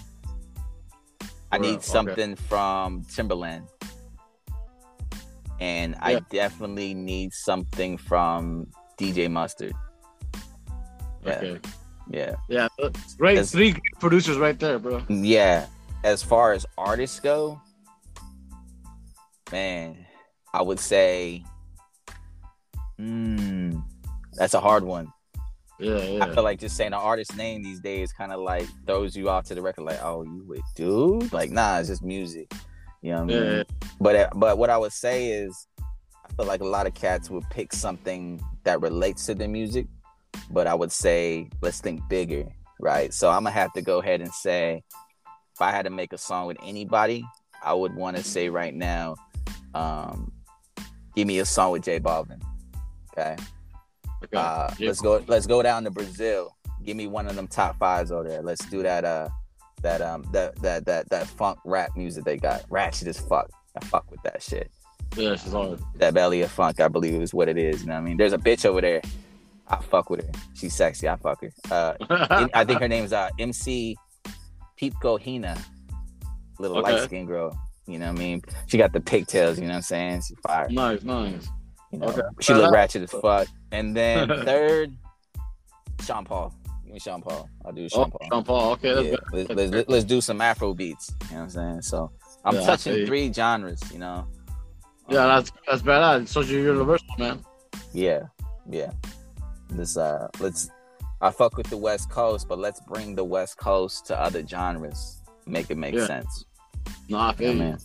Speaker 6: I need
Speaker 9: okay.
Speaker 6: something from Timbaland. And I definitely need something from DJ Mustard. Yeah.
Speaker 9: Okay.
Speaker 6: Yeah.
Speaker 9: Yeah. Great.
Speaker 6: That's-
Speaker 9: Three producers right there, bro.
Speaker 6: Yeah, as far as artists go, man, I would say, mm, that's a hard one.
Speaker 9: Yeah, yeah.
Speaker 6: I feel like just saying an artist's name these days kind of like throws you off to the record, like, oh, you would dude, like, nah, it's just music. You know what I mean?
Speaker 9: Yeah,
Speaker 6: But uh, but what I would say is, I feel like a lot of cats would pick something that relates to the music, but I would say let's think bigger, right? So I'm gonna have to go ahead and say, if I had to make a song with anybody, I would want to say right now, um, give me a song with J Balvin. Okay,
Speaker 9: Okay.
Speaker 6: uh, let's go. Let's go down to Brazil. Give me one of them top fives over there. Let's do that. Uh, that um, that that that that funk rap music they got. Ratchet as fuck. I fuck with that shit.
Speaker 9: Yeah, she's hard.
Speaker 6: That belly of funk, I believe is what it is. You know what I mean? There's a bitch over there. I fuck with her. She's sexy. I fuck her. Uh, I think her name's uh, MC Pipokinha. Little
Speaker 9: Okay.
Speaker 6: light skinned girl. You know what I mean? She got the pigtails. You know what I'm saying? She's fire.
Speaker 9: nice, nice.
Speaker 6: You know,
Speaker 9: Okay.
Speaker 6: she look ratchet as fuck. And then third, Sean Paul. Give me Sean Paul. I'll do
Speaker 9: Oh,
Speaker 6: Sean Paul.
Speaker 9: Sean Paul. Okay,
Speaker 6: Yeah, let's, let's, let's do some Afro beats. You know what I'm saying? So I'm
Speaker 9: Yeah,
Speaker 6: touching three genres. You know?
Speaker 9: Yeah,
Speaker 6: Um,
Speaker 9: that's that's badass. So you're universal, man.
Speaker 6: yeah, yeah. This uh, let's. I fuck with the West Coast, but let's bring the West Coast to other genres. Make it make
Speaker 9: Yeah.
Speaker 6: sense.
Speaker 9: No, I
Speaker 6: Yeah,
Speaker 9: feel you.
Speaker 6: man.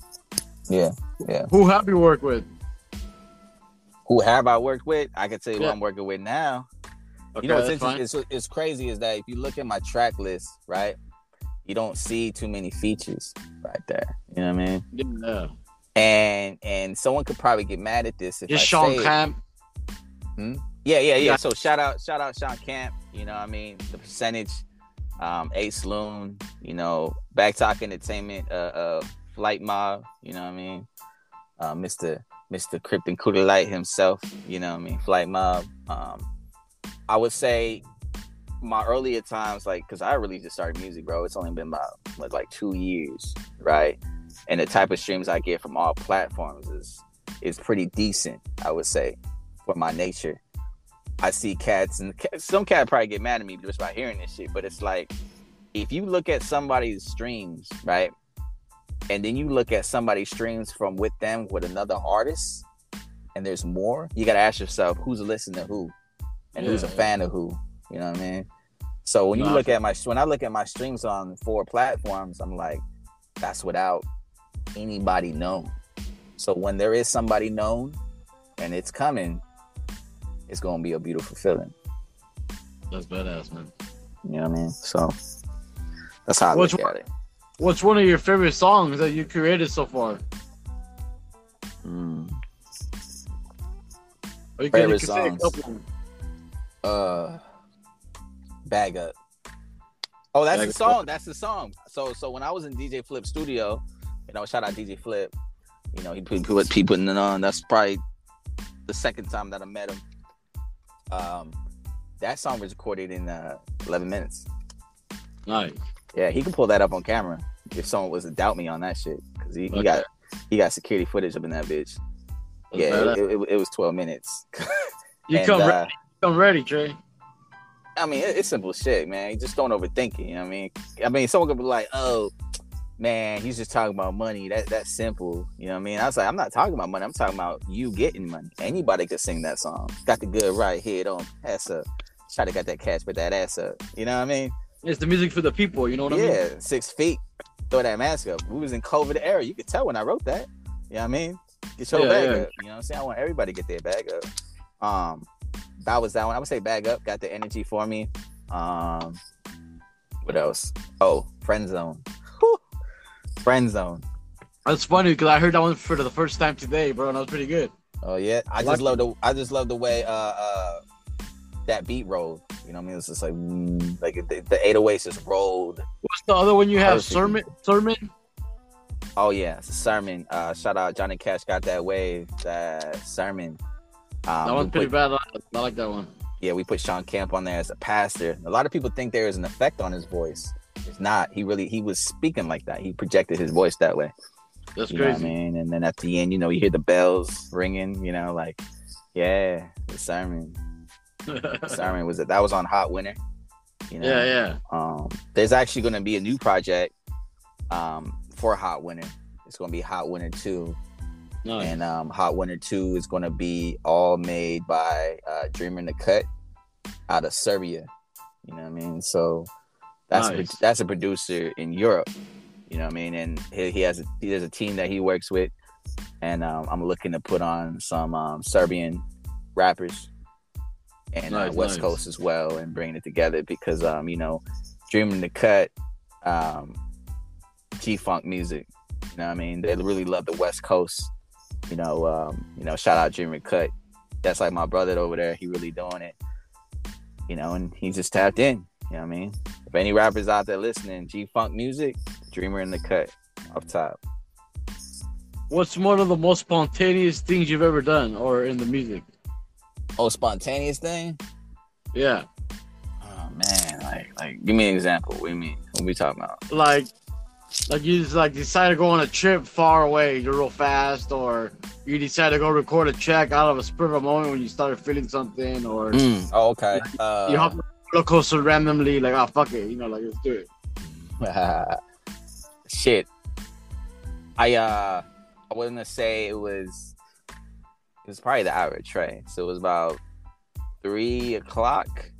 Speaker 6: Yeah, yeah.
Speaker 9: Who have you worked with?
Speaker 6: Who have I worked with? I can tell you
Speaker 9: Yeah.
Speaker 6: who I'm working with now.
Speaker 9: Okay,
Speaker 6: you know what's interesting? It's, it's crazy is that if you look at my track list, right, you don't see too many features right there. You know what I mean?
Speaker 9: Yeah.
Speaker 6: And and someone could probably get mad at this if
Speaker 9: Just
Speaker 6: I
Speaker 9: Sean
Speaker 6: say it.
Speaker 9: Camp. Hmm?
Speaker 6: Yeah, yeah, yeah,
Speaker 9: Yeah.
Speaker 6: So shout out, shout out Sean Camp. You know, what I mean, the percentage, um, Ace Loon. You know, Back Talk Entertainment, uh, uh, Flight Mob. You know what I mean, uh, Mister Mister Krypton Cooler Light himself. You know what I mean, Flight Mob. Um, I would say my earlier times, like, cause I really just started music, bro. It's only been about like, like two years, right? And the type of streams I get from all platforms is is pretty decent, I would say, for my nature. I see cats and ca- some cat probably get mad at me just by hearing this shit, but it's like if you look at somebody's streams, right, and then you look at somebody's streams from with them with another artist, and there's more, you gotta ask yourself who's listening to who, and who's a
Speaker 9: Yeah.
Speaker 6: fan of who. You know what I mean? So when you look at my when I look at my streams on four platforms, I'm like, that's without anybody known. So when there is somebody known and it's coming, it's gonna be a beautiful feeling.
Speaker 9: That's badass, man.
Speaker 6: You know what I mean? So that's how I
Speaker 9: Which
Speaker 6: look
Speaker 9: one-
Speaker 6: at it.
Speaker 9: What's one of your favorite songs that you created so far?
Speaker 6: Mm.
Speaker 9: Or you
Speaker 6: Favorite
Speaker 9: can say a
Speaker 6: songs. Uh, bag up. Oh, that's
Speaker 9: Bag
Speaker 6: the
Speaker 9: Up.
Speaker 6: song. That's the song. So, so when I was in DJ Flip studio, you know, shout out DJ Flip. You know, he put, put he putting it on. That's probably the second time that I met him. Um, that song was recorded in uh, 11 minutes.
Speaker 9: Nice.
Speaker 6: Yeah, he can pull that up on camera if someone was to doubt me on that shit because he, he got he got security footage up in that bitch. Yeah, it, it, it was 12 minutes.
Speaker 9: You
Speaker 6: And,
Speaker 9: come
Speaker 6: uh,
Speaker 9: ready. Come ready, Trey.
Speaker 6: I mean, it- it's simple shit, man. You just don't overthink it. You know what I mean? I mean, someone could be like, "Oh, man, he's just talking about money. That that's simple." You know what I mean? I was like, "I'm not talking about money. I'm talking about you getting money. Anybody could sing that song. Got the good right head on, ass up. Try to got that cash, but that ass up. You know what I mean?
Speaker 9: It's the music for the people. You know what I mean?
Speaker 6: yeah, six feet. Throw that mask up. We was in COVID era. You could tell when I wrote that. You know what I mean? Get your
Speaker 9: Yeah,
Speaker 6: bag
Speaker 9: yeah.
Speaker 6: up. You know what I'm saying? I want everybody to get their bag up. Um, that was that one. I would say bag up. Got the energy for me. Um, what else? Oh, friend zone. Whew. Friend zone.
Speaker 9: That's funny because I heard that one for the first time today, bro, and that was pretty good.
Speaker 6: Oh yeah, I
Speaker 9: Like-
Speaker 6: just love the I just love the way uh uh that beat rolled. You know what I mean? It's just like mm, like the, the 808s just rolled.
Speaker 9: What's the other one you have?
Speaker 6: Perfect.
Speaker 9: Sermon. Sermon.
Speaker 6: Oh yeah, it's a sermon. Uh, shout out Johnny Cash got that wave. That sermon. Um,
Speaker 9: that
Speaker 6: we
Speaker 9: one's pretty
Speaker 6: put-
Speaker 9: bad. I, I like that one.
Speaker 6: Yeah, we put Sean Camp on there as a pastor. A lot of people think there is an effect on his voice. It's not. He really he was speaking like that. He projected his voice that way.
Speaker 9: That's
Speaker 6: You know what I mean? And then at the end, you know, you hear the bells ringing. You know, like yeah, the sermon. The sermon was it? That was on Hot Winter. You know?
Speaker 9: yeah, yeah.
Speaker 6: Um, there's actually going to be a new project um, for Hot Winter. It's going to be Hot Winter 2.
Speaker 9: Nice.
Speaker 6: And um, Hot Winter 2 is going to be all made by uh, Dreamer the Cut out of Serbia. You know what I mean? So that's
Speaker 9: Nice.
Speaker 6: a, that's a producer in Europe. You know what I mean? And he, he has a, he has a team that he works with. And um, I'm looking to put on some um, Serbian rappers and uh, West
Speaker 9: nice.
Speaker 6: Coast as well and bringing it together because, um, you know, Dreamer in the Cut, um, G Funk music. You know what I mean? They really love the West Coast you know, um, you know, shout out Jimmy Cut. That's like my brother over there. He really doing it. You know, and he just tapped in. You know what I mean? If any rappers out there listening, G Funk music, Dreamer in the cut off top.
Speaker 9: What's one of the most spontaneous things you've ever done, or in the music?
Speaker 6: Oh, spontaneous thing?
Speaker 9: Yeah,
Speaker 6: Oh man, like like give me an example. What do you mean? What we talking about?
Speaker 9: like, like you just like decide to go on a trip far away, you're real fast, or you decide to go record a check out of a spur of a moment when you started feeling something, or
Speaker 6: Mm, oh, okay.
Speaker 9: you hop
Speaker 6: Uh,
Speaker 9: on a roller coaster randomly, like, oh fuck it, you know, like let's do it.
Speaker 6: shit. I uh I wasn't gonna say it was it was probably the average tray. So it was about three o'clock.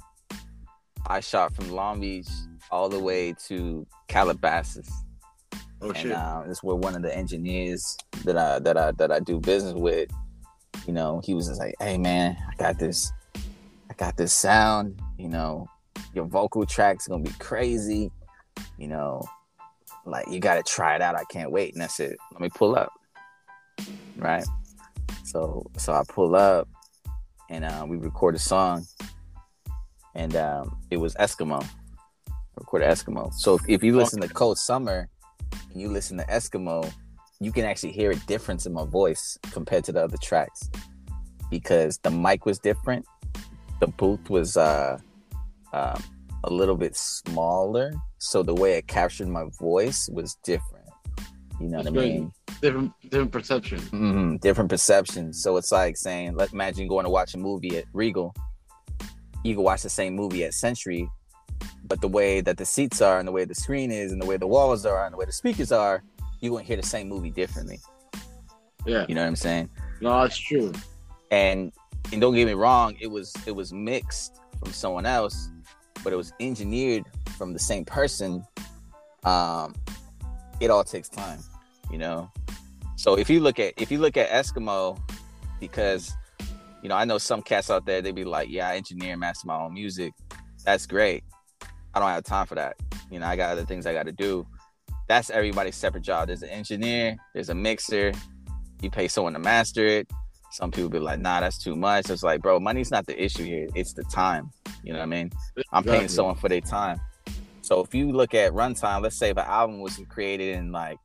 Speaker 6: I shot from Long Beach all the way to Calabasas.
Speaker 9: Oh
Speaker 6: and
Speaker 9: shit.
Speaker 6: uh, this where one of the engineers that I that I that I do business with, you know, he was just like, "Hey man, I got this, I got this sound. You know, your vocal track's gonna be crazy. You know, like you got to try it out. I can't wait." And I said, "Let me pull up." Right. So so I pull up, and uh, we record a song, and um, it was Eskimo. Record Eskimo. So if, if you listen to Cold Summer and you listen to Eskimo, you can actually hear a difference in my voice compared to the other tracks because the mic was different. The booth was uh, um, a little bit smaller, so the way I captured my voice was different. You know what I mean?
Speaker 9: different, different perception.
Speaker 6: hmm different perceptions. So it's like saying, let imagine going to watch a movie at Regal. You can watch the same movie at Century, but the way that the seats are, and the way the screen is, and the way the walls are, and the way the speakers are, you won't hear the same movie differently.
Speaker 9: Yeah,
Speaker 6: You know what I'm saying?
Speaker 9: no, that's true.
Speaker 6: And and don't get me wrong, it was it was mixed from someone else, but it was engineered from the same person. Um, it all takes time, you know. So if you look at if you look at Eskimo, because you know I know some cats out there they'd be like, yeah, I engineer and master my own music. That's great. I don't have time for that. You know, I got other things I got to do. That's everybody's separate job. There's an engineer, there's a mixer. You pay someone to master it. Some people be like, nah, that's too much. It's like, bro, money's not the issue here. It's the time. You know what I mean? I'm paying someone for their time. So if you look at runtime, let's say if an album was created in like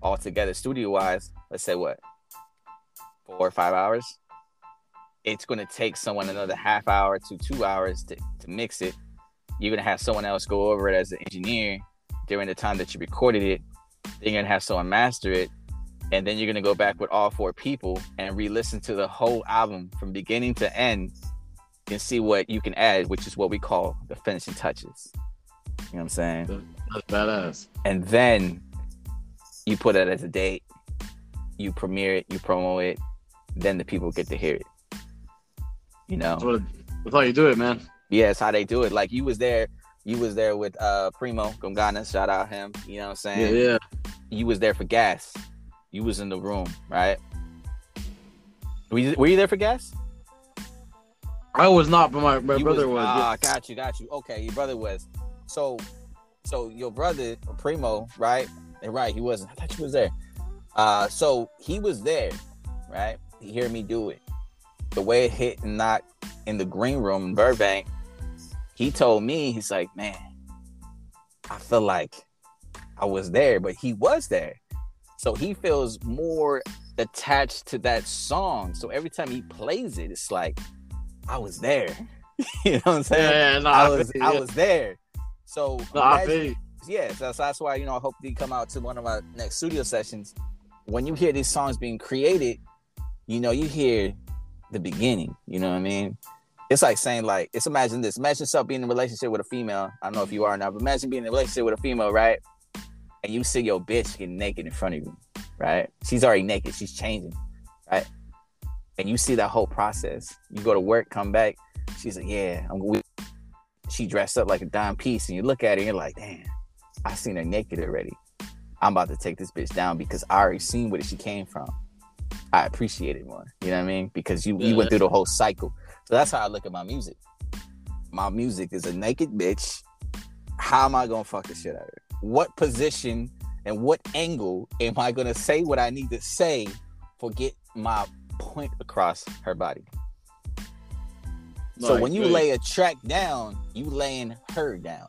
Speaker 6: all together studio wise, let's say what? Four or five hours. It's gonna take someone another half hour to two hours to, to mix it. You're gonna have someone else go over it as an engineer during the time that you recorded it. Then you're gonna have someone master it. And then you're gonna go back with all four people and re-listen to the whole album from beginning to end and see what you can add, which is what we call the finishing touches. You know what I'm saying?
Speaker 9: That's badass.
Speaker 6: And then you put it as a date, you premiere it, you promo it, then the people get to hear it. You know?
Speaker 9: That's what. That's how you do it, man.
Speaker 6: yeah, it's how they do it. Like you was there, you was there with uh Primo Gongana, shout out him. You know what I'm
Speaker 9: Yeah,
Speaker 6: saying?
Speaker 9: yeah.
Speaker 6: You was there for gas. You was in the room, right? Were you, were you there for gas?
Speaker 9: I was not, but my, my brother was.
Speaker 6: Ah, got you, got you. Okay, your brother was. So, so your brother Primo, right? And Right, he wasn't. I thought you was there. Uh, so he was there, right? He hear me do it. The way it hit and knocked in the green room in Burbank, he told me, he's like, man, I feel like I was there, but he was there. So he feels more attached to that song. So every time he plays it, it's like, I was there. you know what I'm saying?
Speaker 9: yeah, no,
Speaker 6: I
Speaker 9: feel
Speaker 6: was I was there. So
Speaker 9: No, I
Speaker 6: imagine- yeah, so, so that's why you know I hope you come out to one of my next studio sessions. When you hear these songs being created, you know you hear the beginning. You know what I mean? It's like saying like it's imagine this. Imagine yourself being in a relationship with a female. I don't know if you are now, but imagine being in a relationship with a female, right? And you see your bitch getting naked in front of you, right? She's already naked. She's changing, right? And you see that whole process. You go to work, come back. She's like, yeah, I'm. We, she dressed up like a dime piece, and you look at her, and you're like, damn. I seen her naked already. I'm about to take this bitch down because I already seen where she came from. I appreciate it more. You know what I mean? Because you, you went through the whole cycle. So that's how I look at my music. My music is a naked bitch. How am I gonna fuck the shit out of her? What position and what angle am I gonna say what I need to say for get my point across her body? So when you lay a track down, you laying her down.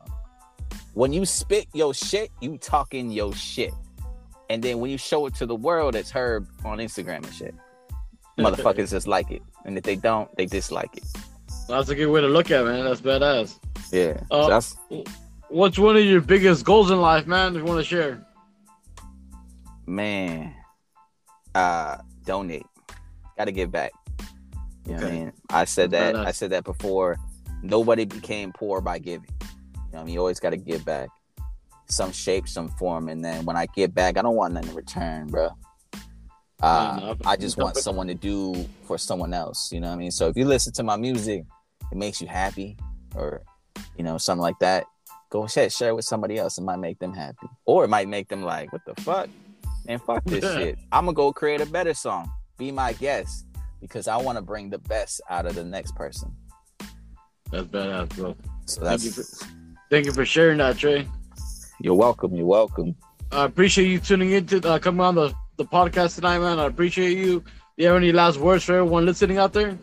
Speaker 6: When you spit your shit, you talking your shit. And then when you show it to the world, it's her on Instagram and shit. Motherfuckers just like it. And if they don't, they dislike it.
Speaker 9: That's a good way to look at it, man. That's badass.
Speaker 6: Yeah.
Speaker 9: Uh,
Speaker 6: so that's
Speaker 9: What's one of your biggest goals in life, man? If you want to share.
Speaker 6: man. Uh donate. Gotta give back. You know what I mean? I said that. I said that before. Nobody became poor by giving. You know I mean? You always gotta give back. Some shape, some form. And then when I give back, I don't want nothing in return, bro. Uh,
Speaker 9: No, no,
Speaker 6: I just want someone to do for someone else. You know what I mean? So if you listen to my music, it makes you happy, or you know something like that. Go share it with somebody else. It might make them happy, or it might make them like, "What the fuck?" And fuck this shit. I'm gonna go create a better song. Be my guest because I want to bring the best out of the next person.
Speaker 9: That's badass, bro.
Speaker 6: So
Speaker 9: Thank you,
Speaker 6: that's
Speaker 9: for, thank you for sharing that, Trey.
Speaker 6: you're welcome. You're welcome.
Speaker 9: I appreciate you tuning in to uh, coming on the, the podcast tonight, man. I appreciate you. Do you have any last words for everyone listening out there?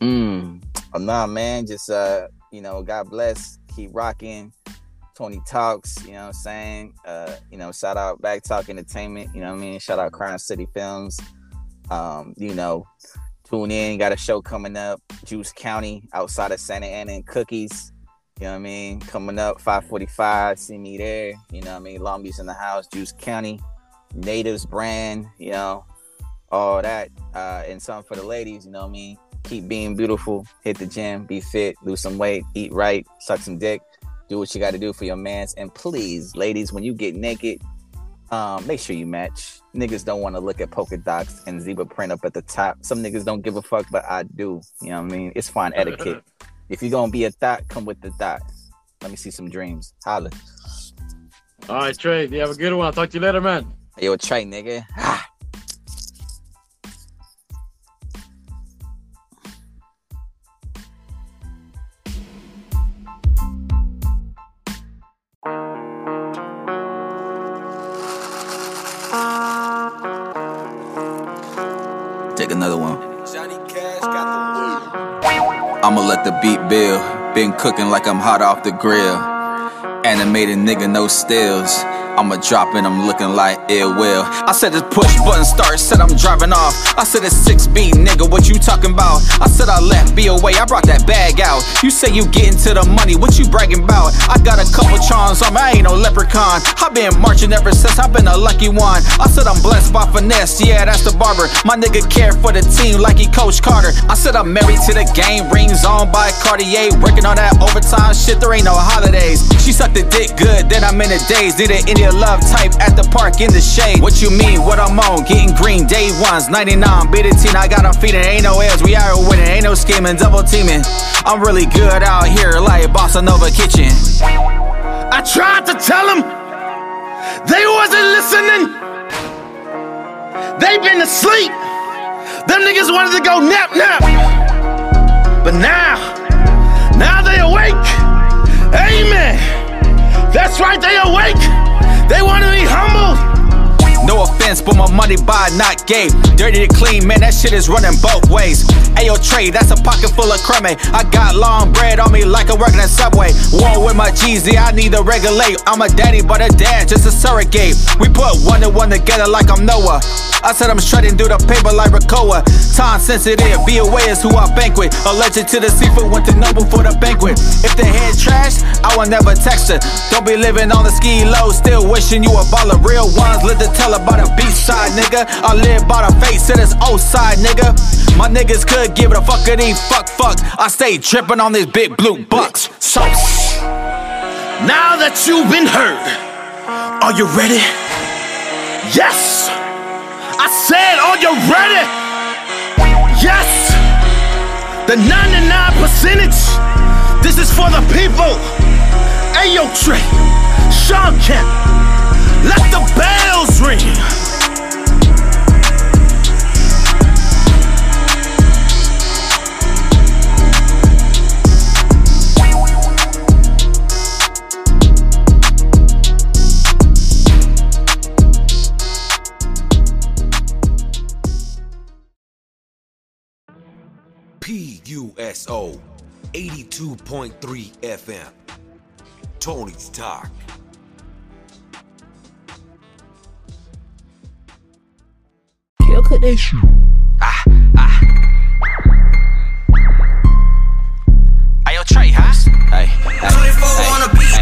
Speaker 6: Mm. Oh, nah, man. Just uh, you know, God bless. Keep rocking. Tony Talks, you know what I'm saying? Uh, you know, shout out Back Talk Entertainment, you know what I mean? Shout out Crime City Films. Um, you know, tune in, got a show coming up, Juice County, outside of Santa Ana and Cookies. You know what I mean? Coming up 545, see me there. You know what I mean? Long Beach in the house, Juice County, Natives brand, you know, all that. Uh, and something for the ladies, you know what I mean? keep being beautiful, hit the gym, be fit, lose some weight, eat right, suck some dick, do what you got to do for your mans. And please, ladies, when you get naked, um, make sure you match. Niggas don't want to look at polka dots and zebra print up at the top. Some niggas don't give a fuck, but I do. You know what I mean? It's fine etiquette. if you're gonna be a thought, come with the thought. Let me see some dreams. Holla.
Speaker 9: All right, Trey. You have a good one. I'll talk to you later, man.
Speaker 6: Yo, Trey, nigga. Cooking like I'm hot off the grill. Animated nigga, no stills. I'ma drop and I'm looking like it will. I said this push button start, said I'm driving off. I said it's 6B, nigga, what you talking about? I said I left B away, I brought that bag out. You say you getting to the money, what you bragging about? I got a couple charms on me, I ain't no leprechaun. I been marching ever since I been a lucky one. I said I'm blessed by finesse, yeah, that's the barber. My nigga care for the team like he Coach Carter. I said I'm married to the game, rings on by Cartier. Working on that overtime shit, there ain't no holidays. She sucked the dick good, then I'm in the days. Did it in your love type at the park in the shade. What you mean? What I'm on? Getting green day ones, 99. Beat a team, I got them feeding. Ain't no L's, we out winning. Ain't no scheming, double teaming. I'm really good out here like Bossa Nova Kitchen.
Speaker 10: I tried to tell them, they wasn't listening. They been asleep. Them niggas wanted to go nap nap. But now, now they awake. Amen. That's right, they awake. They want to be humbled.
Speaker 6: No offense, but my money buy, not gay. Dirty to clean, man, that shit is running both ways. Ayo, Trey, that's a pocket full of creme. I got long bread on me like I'm working at Subway. One with my Jeezy, I need to regulate. I'm a daddy, but a dad, just a surrogate. We put one and one together like I'm Noah. I said I'm shredding through the paper like Rakoa. Time sensitive, be aware is who I banquet. Alleged to the seafood, went to Noble for the banquet. If the head trash, I will never text her. Don't be living on the ski low, still wishing you a baller. Real ones, live to tell about the beach side, nigga. I live by the face of this old side, nigga. My niggas could give it a fuck of these fuck fuck. I stay tripping on these big blue bucks. So,
Speaker 10: now that you've been heard, are you ready? Yes! I said, are you ready? Yes! The 99 percentage. This is for the people. Ayo Trey, Sean Kemp.
Speaker 3: PUSO 82.3 FM. Tony's Talk.
Speaker 1: Look at this.
Speaker 6: Ah, ah. Ayo, Trey, huh? Hey, hey, hey, hey.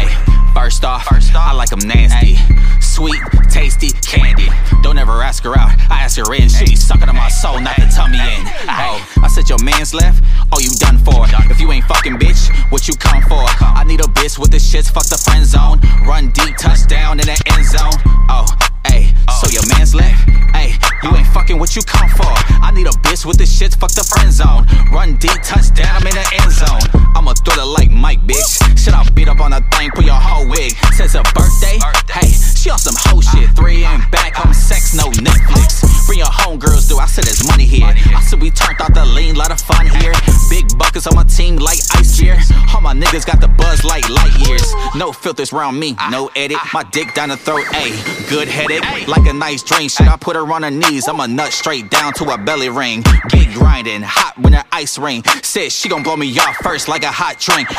Speaker 6: First off, First off I like them nasty. Sweet, tasty, candy. Don't ever ask her out, I ask her in. She be sucking on my soul, not to tummy in. Oh, I said your man's left, oh you done for. If you ain't fucking bitch, what you come for? I need a bitch with the shits, fuck the friend zone. Run deep, touchdown in the end zone. Oh, hey, so your man's left? Hey, you ain't fucking what you come for. I need a bitch with the shits, fuck the friend zone. Run deep, touchdown, I'm in the end zone. I'm a thriller like Mike, bitch. Shit, I beat up on a thing, put your whole wig. Says her birthday, hey, she on some hoe shit. Three and back, home sex, no Netflix. Bring your homegirls, do I said there's money here. I said we turned out the lean, lot of fun here. Big buckets on my team like ice beer. All my niggas got the buzz like light years. No filters round me, no edit. My dick down the throat, ayy. Good headed, like a nice drink. Shit, I put her on her knees. I'm a nut straight down to her belly ring. Get grinding, hot when the ice ring. Said she gon' blow me off first like a hot drink.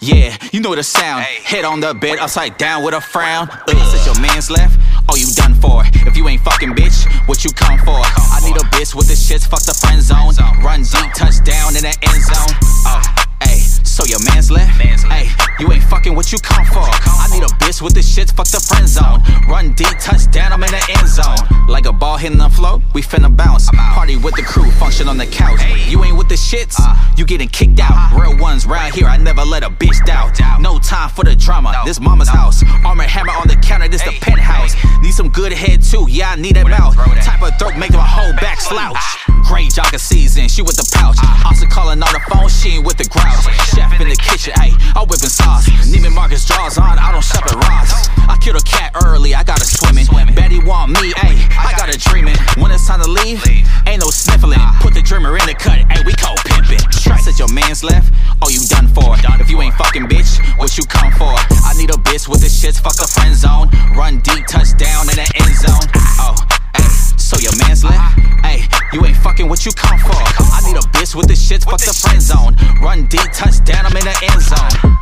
Speaker 6: Yeah, you know the sound. Head on the bed, upside down with a frown. Ugh. Since your man's left, all you done for. If you ain't fucking bitch, what you come for? I need a bitch with the shits, fuck the friend zone. Run deep, touchdown in the end zone. Oh, so your man's left? Ayy, you ain't fucking what you come for. I need a bitch with the shits, fuck the friend zone. Run deep, touchdown, I'm in the end zone. Like a ball hitting the floor, we finna bounce. Party with the crew, function on the couch. You ain't with the shits, you getting kicked out. Real ones round here, I never let a bitch doubt. No time for the drama, this mama's house. Arm and hammer on the counter, this the penthouse. Need some good head too, yeah, I need that mouth. Type of throat, make my whole back slouch. Great jogger season, she with the pouch. Also calling on the phone, she ain't with the grouch. Chef in the kitchen, ayy, I whipping sauce. Neiman Marcus draws on, I don't shop at Ross. I killed a cat early, I got her swimming. Betty want me, ayy, I got her dreaming. When it's time to leave, ain't no sniffling. Put the dreamer in the cut, ayy, we cold pimping. Said your man's left, oh you done for. If you ain't fucking bitch, what you come for? I need a bitch with the shits, fuck the friend zone. Run deep, touchdown in the end zone. Oh, so your man's left, Hey, you ain't fucking what you come for. I need a bitch with the shits, fuck the friend zone.
Speaker 11: Run D, touchdown, I'm in the end zone.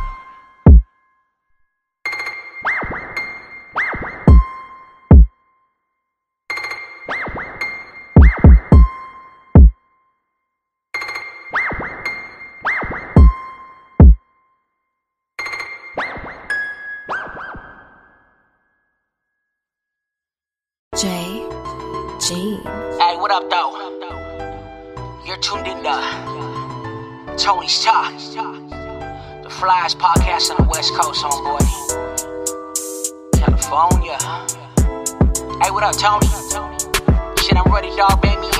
Speaker 11: Jay.
Speaker 6: Hey, what up, though? You're tuned in to Tony's Talk, the flyest podcast on the West Coast, homeboy. California. Hey, what up, Tony? Shit, I'm ready, me in.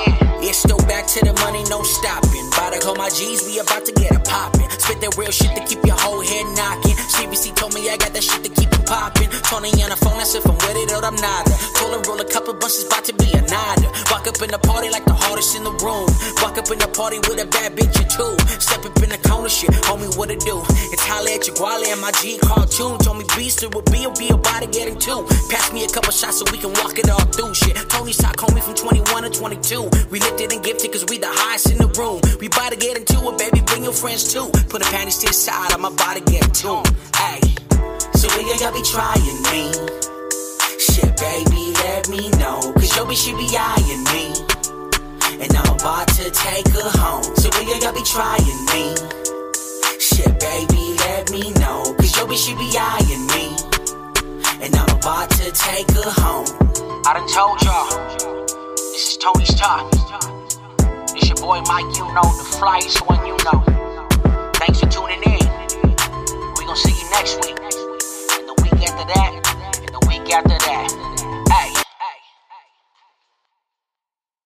Speaker 12: It's still back to the money, no stopping. About to call my G's, we about to get it poppin'. Spit that real shit to keep your whole head knocking. CBC told me I got that shit to keep it poppin'. Tony on the phone, that's if I'm with it or I'm not. Pull and roll a couple bunches, about to be a nada. Walk up in the party like the hardest in the room. Walk up in the party with a bad bitch or two. Step up in the corner, shit, homie, what it do? It's holla at your guale and my G cartoon. Told me beast it would be, will be about to getting two. Pass me a couple shots so we can walk it all through shit. Tony's talk, homie, from 21 to 22. We and gifted cause we the highest in the room. We about to get into it, baby, bring your friends too. Put the panties to the side, I'm about to get tuned. Hey, so when y'all be trying me? Shit, baby, let me know. Cause your bitch, she be eyeing me. And I'm about to take her home. So when y'all be trying me? Shit, baby, let me know. Cause your bitch, she be eyeing me. And I'm about to take her home.
Speaker 6: I done told y'all. This is Tony's Talk. It's your boy Mike, you know, the flyest one you know. Thanks for tuning in. We're gonna see you next week. And the week after that. And the week after that.